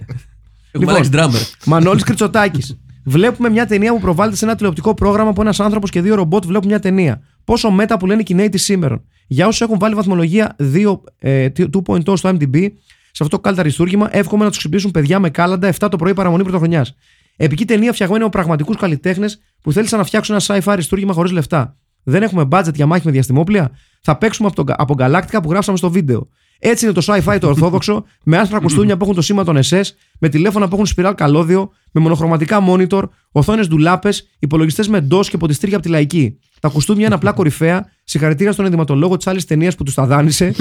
Έχουμε αλλάξει drummer.
Μανώλης Κριτσοτάκη. Βλέπουμε μια ταινία που προβάλλεται σε ένα τηλεοπτικό πρόγραμμα που ένας άνθρωπος και δύο ρομπότ βλέπουν μια ταινία. Πόσο μέτα που λένε οι Κινέοι της σήμερα. Για όσους έχουν βάλει βαθμολογία 2, ε, 2.0 στο MDB, σε αυτό το κάλτα αριστούργημα, εύχομαι να τους ξυπνήσουν παιδιά με κάλαντα 7 το πρωί παραμονή πρωτοχρονιάς. Επική ταινία φτιαγμένη από πραγματικούς καλλιτέχνες που θέλησαν να φτιάξουν ένα sci-fi αριστούργημα χωρίς λεφτά. Δεν έχουμε budget για μάχη με διαστημόπλια. Θα παίξουμε από, τον, από γκαλάκτικα που γράψαμε στο βίντεο. Έτσι είναι το sci-fi το ορθόδοξο, με άσπρα κουστούμια που έχουν το σήμα των SS, με τηλέφωνα που έχουν σπιράλ καλώδιο, με μονοχρωματικά monitor, οθόνες ντουλάπες, υπολογιστές με DOS και ποτιστήρια από τη λαϊκή. Τα κουστούμια είναι απλά κορυφαία. Συγχαρητήρια στον ενδυματολόγο της άλλης ταινίας που τους τα δάνεισε.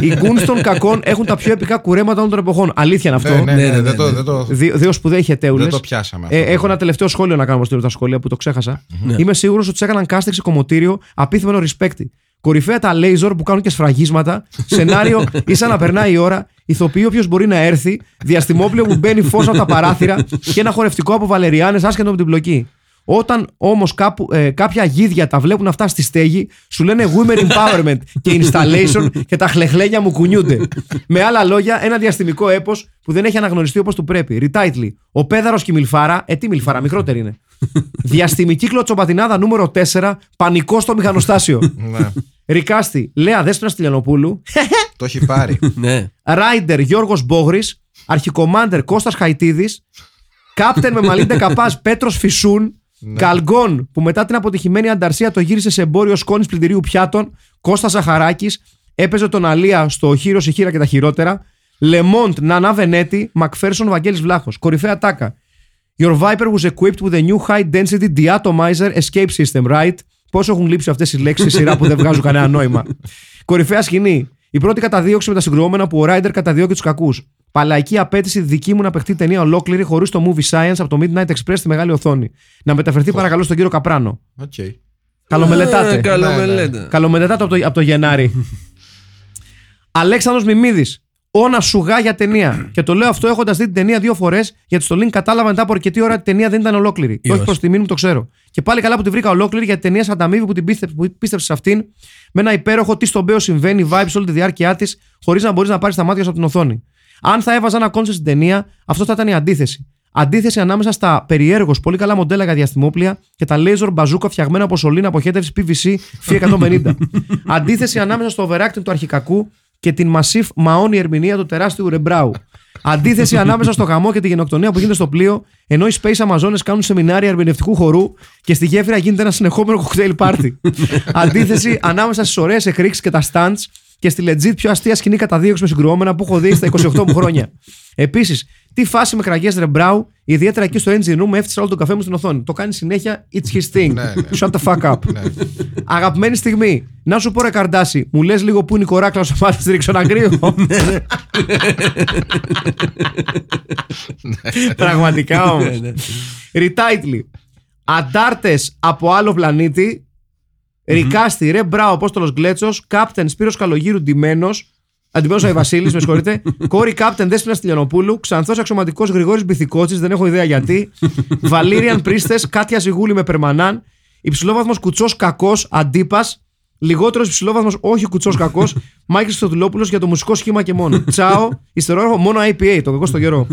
Οι γκούνς των κακών έχουν τα πιο επικά κουρέματα όλων των εποχών. Αλήθεια είναι αυτό.
Ναι, ναι,
Ναι,
ναι,
ναι, ναι,
δεν το-
ναι.
δεν το-
Δύο, δύο σπουδαίοι χετέουλες.
Δεν το πιάσαμε.
Ε,
αυτό.
έχω ένα τελευταίο σχόλιο να κάνω στο τα σχόλια που το ξέχασα. Είμαι σίγουρος ότι τους έκαναν casting σε κομμωτήριο απίθυμενο respect. Κορυφαία τα laser που κάνουν και σφραγίσματα. Σενάριο ίσα να περνάει η ώρα. Ηθοποιεί όποιος μπορεί να έρθει. Διαστημόπλαιο που μπαίνει φως από τα παράθυρα. Και ένα χορευτικό από βαλεριάνες άσχετο με την πλοκή. Όταν όμως ε, κάποια γίδια τα βλέπουν αυτά στη στέγη, σου λένε women empowerment και installation και τα χλεχλένια μου κουνιούνται. με άλλα λόγια, ένα διαστημικό έπος που δεν έχει αναγνωριστεί όπως του πρέπει. Retitle. Ο πέδαρος και η μιλφάρα. Ε, τι μιλφάρα, μικρότερη είναι. Διαστημική κλωτσοπατινάδα νούμερο 4. Πανικό στο μηχανοστάσιο.
Ναι,
Ρικάστη. Λέα Δέσποινα Στυλιανοπούλου.
το έχει πάρει.
Ναι.
Ράιντερ Γιώργος Μπόγρης. Αρχικομάντερ Κώστας Χαϊτίδης. Κάπτεν με Μαλίντε Καπάς Πέτρος Φυσούν. Καλγκόν που μετά την αποτυχημένη ανταρσία το γύρισε σε εμπόριο σκόνης πλυντηρίου πιάτων. Κώστα Ζαχαράκης. Έπαιζε τον Αλία στο Χείρο η χείρα και τα χειρότερα. Λεμόντ Νανά Βενέτη. Μακφέρσον Βαγγέλης Βλάχος. Κορυφαία τάκα. Your Viper was equipped with a new high density deatomizer escape system, right? Πόσο έχουν λείψει αυτές οι λέξεις στη σειρά που δεν βγάζουν κανένα νόημα. Κορυφαία σκηνή. Η πρώτη καταδίωξη με τα συγκρουόμενα που ο Ράιντερ καταδιώκει τους κακούς. Παλαϊκή απέτηση δική μου να παιχτεί ταινία ολόκληρη χωρίς το movie science από το Midnight Express στη μεγάλη οθόνη. Να μεταφερθεί παρακαλώ στον κύριο Καπράνο.
Οκ.
Καλομελετάτε.
Ε, Καλό
Ναι, ναι.
μελέτα.
Καλομελετάτε από το, από το Γενάρη. Αλέξανδρος Μιμίδης. Όνα σουγά για ταινία. Και το λέω αυτό έχοντας δει την ταινία δύο φορές, γιατί στο link κατάλαβα μετά από αρκετή ώρα ότι η ταινία δεν ήταν ολόκληρη. Και όχι
Είδος.
προς τιμή μου το ξέρω. Και πάλι καλά που τη βρήκα ολόκληρη γιατί η ταινία σαν ταμίβη που την πίστεψε, που πίστεψες σε αυτήν, με ένα υπέροχο τι στον Μπέο συμβαίνει, vibes όλη τη διάρκεια της, χωρίς να μπορείς να πάρεις τα μάτια σου από την οθόνη. Αν θα έβαζα ένα concept στην ταινία, αυτό θα ήταν η αντίθεση. Αντίθεση ανάμεσα στα περιέργως πολύ καλά μοντέλα για διαστημόπλια και τα laser μπαζούκα φτιαγμένα από σωλήνα αποχέτευσης PVC Φι150. Αντίθεση ανάμεσα στο overacting του αρχικακού και την massive μαόνι ερμηνεία του τεράστιου Ρεμπράου. Αντίθεση ανάμεσα στο γαμό και τη γενοκτονία που γίνεται στο πλοίο, ενώ οι Space Amazones κάνουν σεμινάρια ερμηνευτικού χορού και στη γέφυρα γίνεται ένα συνεχόμενο κοκτέιλ πάρτι. Αντίθεση ανάμεσα στις ωραίες εκρήξεις και τα stunts και στη legit πιο αστεία σκηνή καταδίωξη με συγκρουόμενα που έχω δει στα 28 μου χρόνια. Επίσης, τι φάση με κραγιές Ρεμπράου, ιδιαίτερα εκεί στο engine room, έφτιαξα όλο τον καφέ μου στην οθόνη. Το κάνει συνέχεια, it's his thing.
Ναι, ναι.
Shut the fuck up. Αγαπημένη στιγμή. Να σου πω ρε Καρντάση, μου λες λίγο που είναι η κοράκλα στο μάτι τη Ριξοναγκρίου. Πραγματικά όμως. Ριτάιτλι. Αντάρτες από άλλο πλανήτη. Ρικάστη, ρε μπράου, Απόστολος Γκλέτσος. Κάπτεν Σπύρος Καλογύρου ντυμένος. Αντιμένο Αϊ Βασίλης, με συγχωρείτε. Κόρη Κάπτεν Δέσπινα Τηλιανοπούλου. Ξανθός αξιωματικός Γρηγόρης Μπιθικότσι, δεν έχω ιδέα γιατί. Βαλίριαν Πρίστες, Κάτια Ζιγούλη με περμανάν. Υψηλόβαθμος κουτσός κακός αντίπας. Λιγότερος υψηλόβαθμος, όχι κουτσός κακός. Μάικη Στοδουλόπουλο για το μουσικό σχήμα και μόνο. Τσάο, ιστερόγραφο μόνο IPA, το κακό στο καιρό.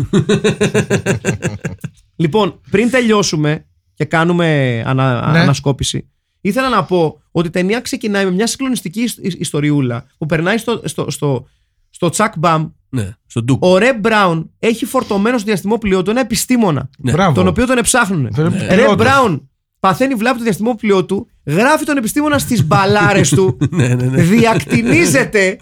λοιπόν, πριν τελειώσουμε και κάνουμε ανα,
Ναι.
ανασκόπηση, ήθελα να πω ότι η ταινία ξεκινάει με μια συγκλονιστική ισ- ισ- ιστοριούλα που περνάει στο, στο, στο, στο Τσακ Μπαμ.
Ναι, στον Ντουκ.
Ο Ρε Μπράουν έχει φορτωμένο στο διαστημόπλοιό του ένα επιστήμονα,
Ναι.
Μπράβο.
τον οποίο τον εψάχνουν.
Βέβαια,
Ρε
πιλότος.
Μπράουν παθαίνει βλάβη το διαστημόπλοιό του, γράφει τον επιστήμονα στις μπαλάρες του,
Ναι, ναι, ναι.
διακτηνίζεται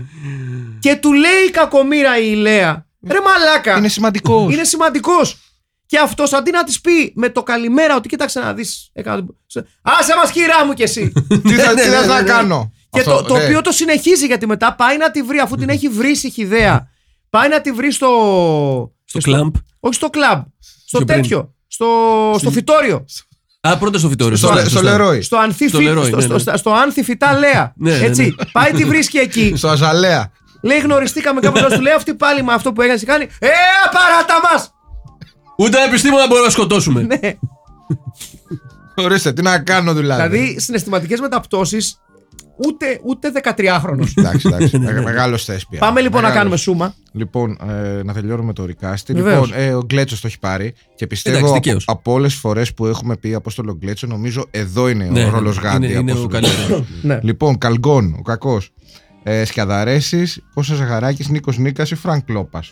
και του λέει η κακομήρα η Ηλέα. Ρε μαλάκα.
Είναι σημαντικός.
Είναι σημαντικός. Και αυτός αντί να της πει με το καλημέρα ότι κοίταξε να δεις. Άσε μας, χειρά μου κι εσύ.
Τι θα,
Ναι,
τι
ναι,
θα
ναι, ναι.
κάνω.
και
Αυτό,
το, το
ναι.
οποίο το συνεχίζει γιατί μετά πάει να τη βρει, αφού την έχει βρει η χιδέα. Πάει να τη βρει στο.
Στο κλαμπ.
Όχι στο κλαμπ. Στο
Πιο πριν.
τέτοιο. Στο, στο φυτόριο.
Α, πρώτα στο Βιτόριο.
Στο,
σωστά,
στο
σωστά.
Λερόι.
Στο Ανθή
Στο
Φι-
Leroy,
στο-
ναι,
στο-
ναι.
στα- στο Άνθη Φυτά Λέα.
Ναι, ναι,
Έτσι.
ναι.
Πάει τη βρίσκει εκεί.
Στο Αζαλέα.
Λέει γνωριστήκαμε κάπου εδώ, του λέει αυτή πάλι με αυτό που έκανε κάνει. Ε, παράτα μας!
Ούτε ένα επιστήμονα μπορούμε να σκοτώσουμε.
Ναι.
Ορίστε, τι να κάνω δηλαδή;
Δηλαδή συναισθηματικές μεταπτώσεις ούτε, ούτε 13χρονο.
Εντάξει, εντάξει. Μεγάλος θέσπια.
Πάμε λοιπόν να
Μεγάλος.
κάνουμε σούμα.
Λοιπόν, ε, να τελειώνουμε το recasting.
Βεβαίως.
Λοιπόν, ε, ο Γκλέτσος το έχει πάρει και πιστεύω
Εντάξει,
από,
δικαίως.
από όλες τις φορές που έχουμε πει Απόστολο Γκλέτσο, νομίζω εδώ είναι
Ναι,
ο
ναι,
ρόλος
είναι-
Γάντι.
είναι ο
Απόστολο.
καλύτερος.
Ναι.
Λοιπόν, Καλγκόν, ο κακός. Ε, Σκιαδαρέση, Κώστα Ζαχαράκης, Νίκος Νίκας ή Φρανκ Κλόπα.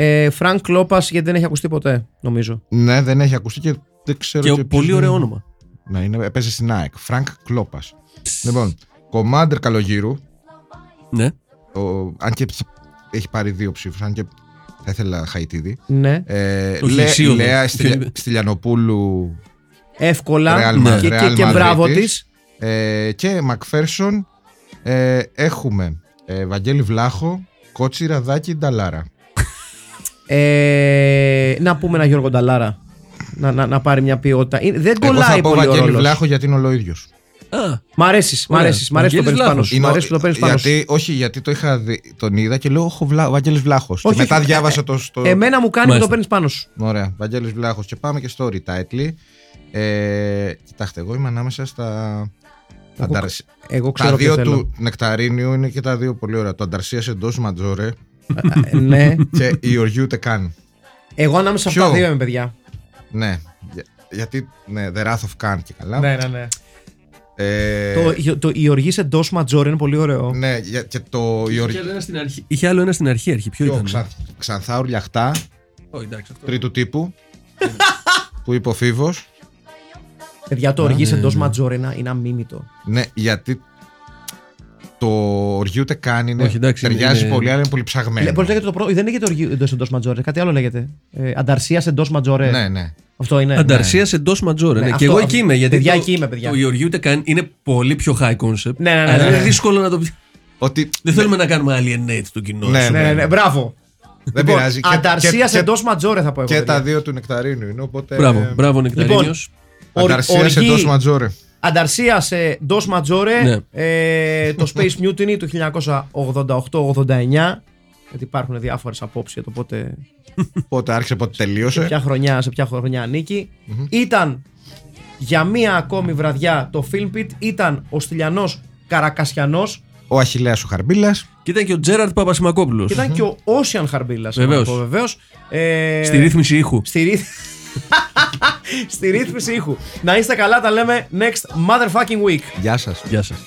Ε, Φρανκ Κλόπα γιατί δεν έχει ακουστεί ποτέ, νομίζω.
Ναι, δεν έχει ακουστεί και δεν ξέρω.
Και
ποιος
πολύ
είναι.
ωραίο όνομα.
Ναι, είναι, παίζει στην ΑΕΚ. Φρανκ Κλόπα. Λοιπόν, Κομάντερ Καλογύρου.
Ναι.
Ο, αν και θα- έχει πάρει δύο ψήφους, αν και θα ήθελα Χαϊτίδη.
Ναι.
Ε,
Όχι,
Λέ-
Ισίωδο.
Λέα Στυλια- Στυλιανοπούλου
Εύκολα.
Real
Ναι.
Ma-
Και, και,
Real
και
Madrid
μπράβο
της.
της.
ε, και Μακφέρσον ε, έχουμε ε, Βαγγέλη Βλάχο, Κότσι Ραδάκη Νταλάρα.
Ε, να πούμε ένα Γιώργο Νταλάρα. Να, να, να πάρει μια ποιότητα. Είναι- δεν
Εγώ θα
κολλάει
πω
πολύ ο
Βαγγέλη
ρόλος.
Βλάχο γιατί είναι ολοίδιο.
Α,
Μ' αρέσεις, μ'
Ωραία.
αρέσεις. Μ' αρέσεις που το
Βαγγέλης
παίρνεις πάνω
Βλάχος.
σου. Μ' αρέσεις που το παίρνεις πάνω σου.
γιατί, όχι, γιατί το είχα δει, τον είδα και λέω: Έχω Βλά, Βαγγέλης Βλάχος. Και
Όχι,
μετά
όχι,
διάβασα
ε,
το. Στο...
Εμένα μου κάνει που
Μάλιστα.
το παίρνεις πάνω σου.
Ωραία, Βαγγέλης Βλάχος. Και πάμε και στο retitle. Ε, κοιτάξτε, εγώ είμαι ανάμεσα στα. Ανταρσ...
Εγώ
Τα
ξέρω ποιο
δύο
θέλω.
του Νεκταρίνιου είναι και τα δύο πολύ ωραία. Το Ανταρσία εντός Ματζόρε
Ε, ναι.
και η Οργιού Τεκάν.
Εγώ ανάμεσα σε αυτά
Ποιο;
δύο είμαι, παιδιά.
Ναι, για- γιατί. Ναι, The Wrath of Khan και καλά.
Ναι, ναι, ναι.
Ε,
Το, το, η οργή σε εντό ματζόρ είναι πολύ ωραίο.
Ναι, για- και το. Η
είχε,
Οργ...
άλλο ένα στην αρχή. είχε άλλο ένα στην αρχή. αρχή. Ποιο
Ποιο,
ήταν;
Ξα... Ξανθά Ουρλιαχτά,
Όχι, εντάξει, αυτό.
τρίτου τύπου. που είπε ο Φίβος.
Παιδιά, το οργή σε
ναι,
εντό
ναι.
ματζόρ είναι, είναι αμίμητο.
Ναι, γιατί το οργιού Τεκάν είναι.
Όχι, εντάξει,
ταιριάζει
είναι-
πολύ, αλλά είναι πολύ ψαγμένο.
Πώς λέγεται το πρώτο, δεν λέγεται οργή εντός ματζόρ, κάτι άλλο λέγεται. Ε, Ανταρσίας εντός ματζόρ.
Ναι, ναι.
Αυτό είναι.
Ανταρσίας εντός Ματζόρε.
Ναι,
Ναι.
αυτό-
Και εγώ εκεί είμαι. Γιατί
παιδιά,
το,
εκεί είμαι, παιδιά.
Το Γεωργίου ούτε καν είναι πολύ πιο high concept.
Ναι, ναι, ναι,
αλλά
ναι,
είναι
ναι.
δύσκολο να το.
Ότι
Δεν θέλουμε να κάνουμε alienate το κοινό.
Ναι,
σου.
Ναι, ναι, ναι, μπράβο.
δεν
Λοιπόν,
πειράζει. Και-
Ανταρσίας
και-
εντός ματζόρε θα πω εγώ.
Και
παιδιά.
τα δύο του Νεκταρίνου είναι. Οπότε.
Μπράβο, μπράβο Νεκταρίνιος.
Ορ-
Ανταρσίας
οργή-
εντός Ματζόρε.
Ανταρσία σε Dos Maggiore,
Ναι.
ε, το Space Mutiny του 1988-89. Γιατί υπάρχουν διάφορες απόψεις για το πότε,
Πότε άρχισε, πότε
σε
τελείωσε.
ποια χρονιά, σε ποια χρονιά ανήκει. Ήταν για μία ακόμη βραδιά το Film Pit, ήταν ο Στυλιανός Καρακασιανός
Ο Αχηλέας ο Χαρμπίλας.
Και ήταν και ο Τζέραρτ Παπασημακόπουλος.
και ήταν και ο Ocean Χαρμπίλας.
Βεβαίως.
Βεβαίως. Ε,
Στη ρύθμιση ήχου.
Στη, ρύθ... στη ρύθμιση ήχου. Να είστε καλά, τα λέμε next motherfucking week.
Γεια σας.
Γεια σας.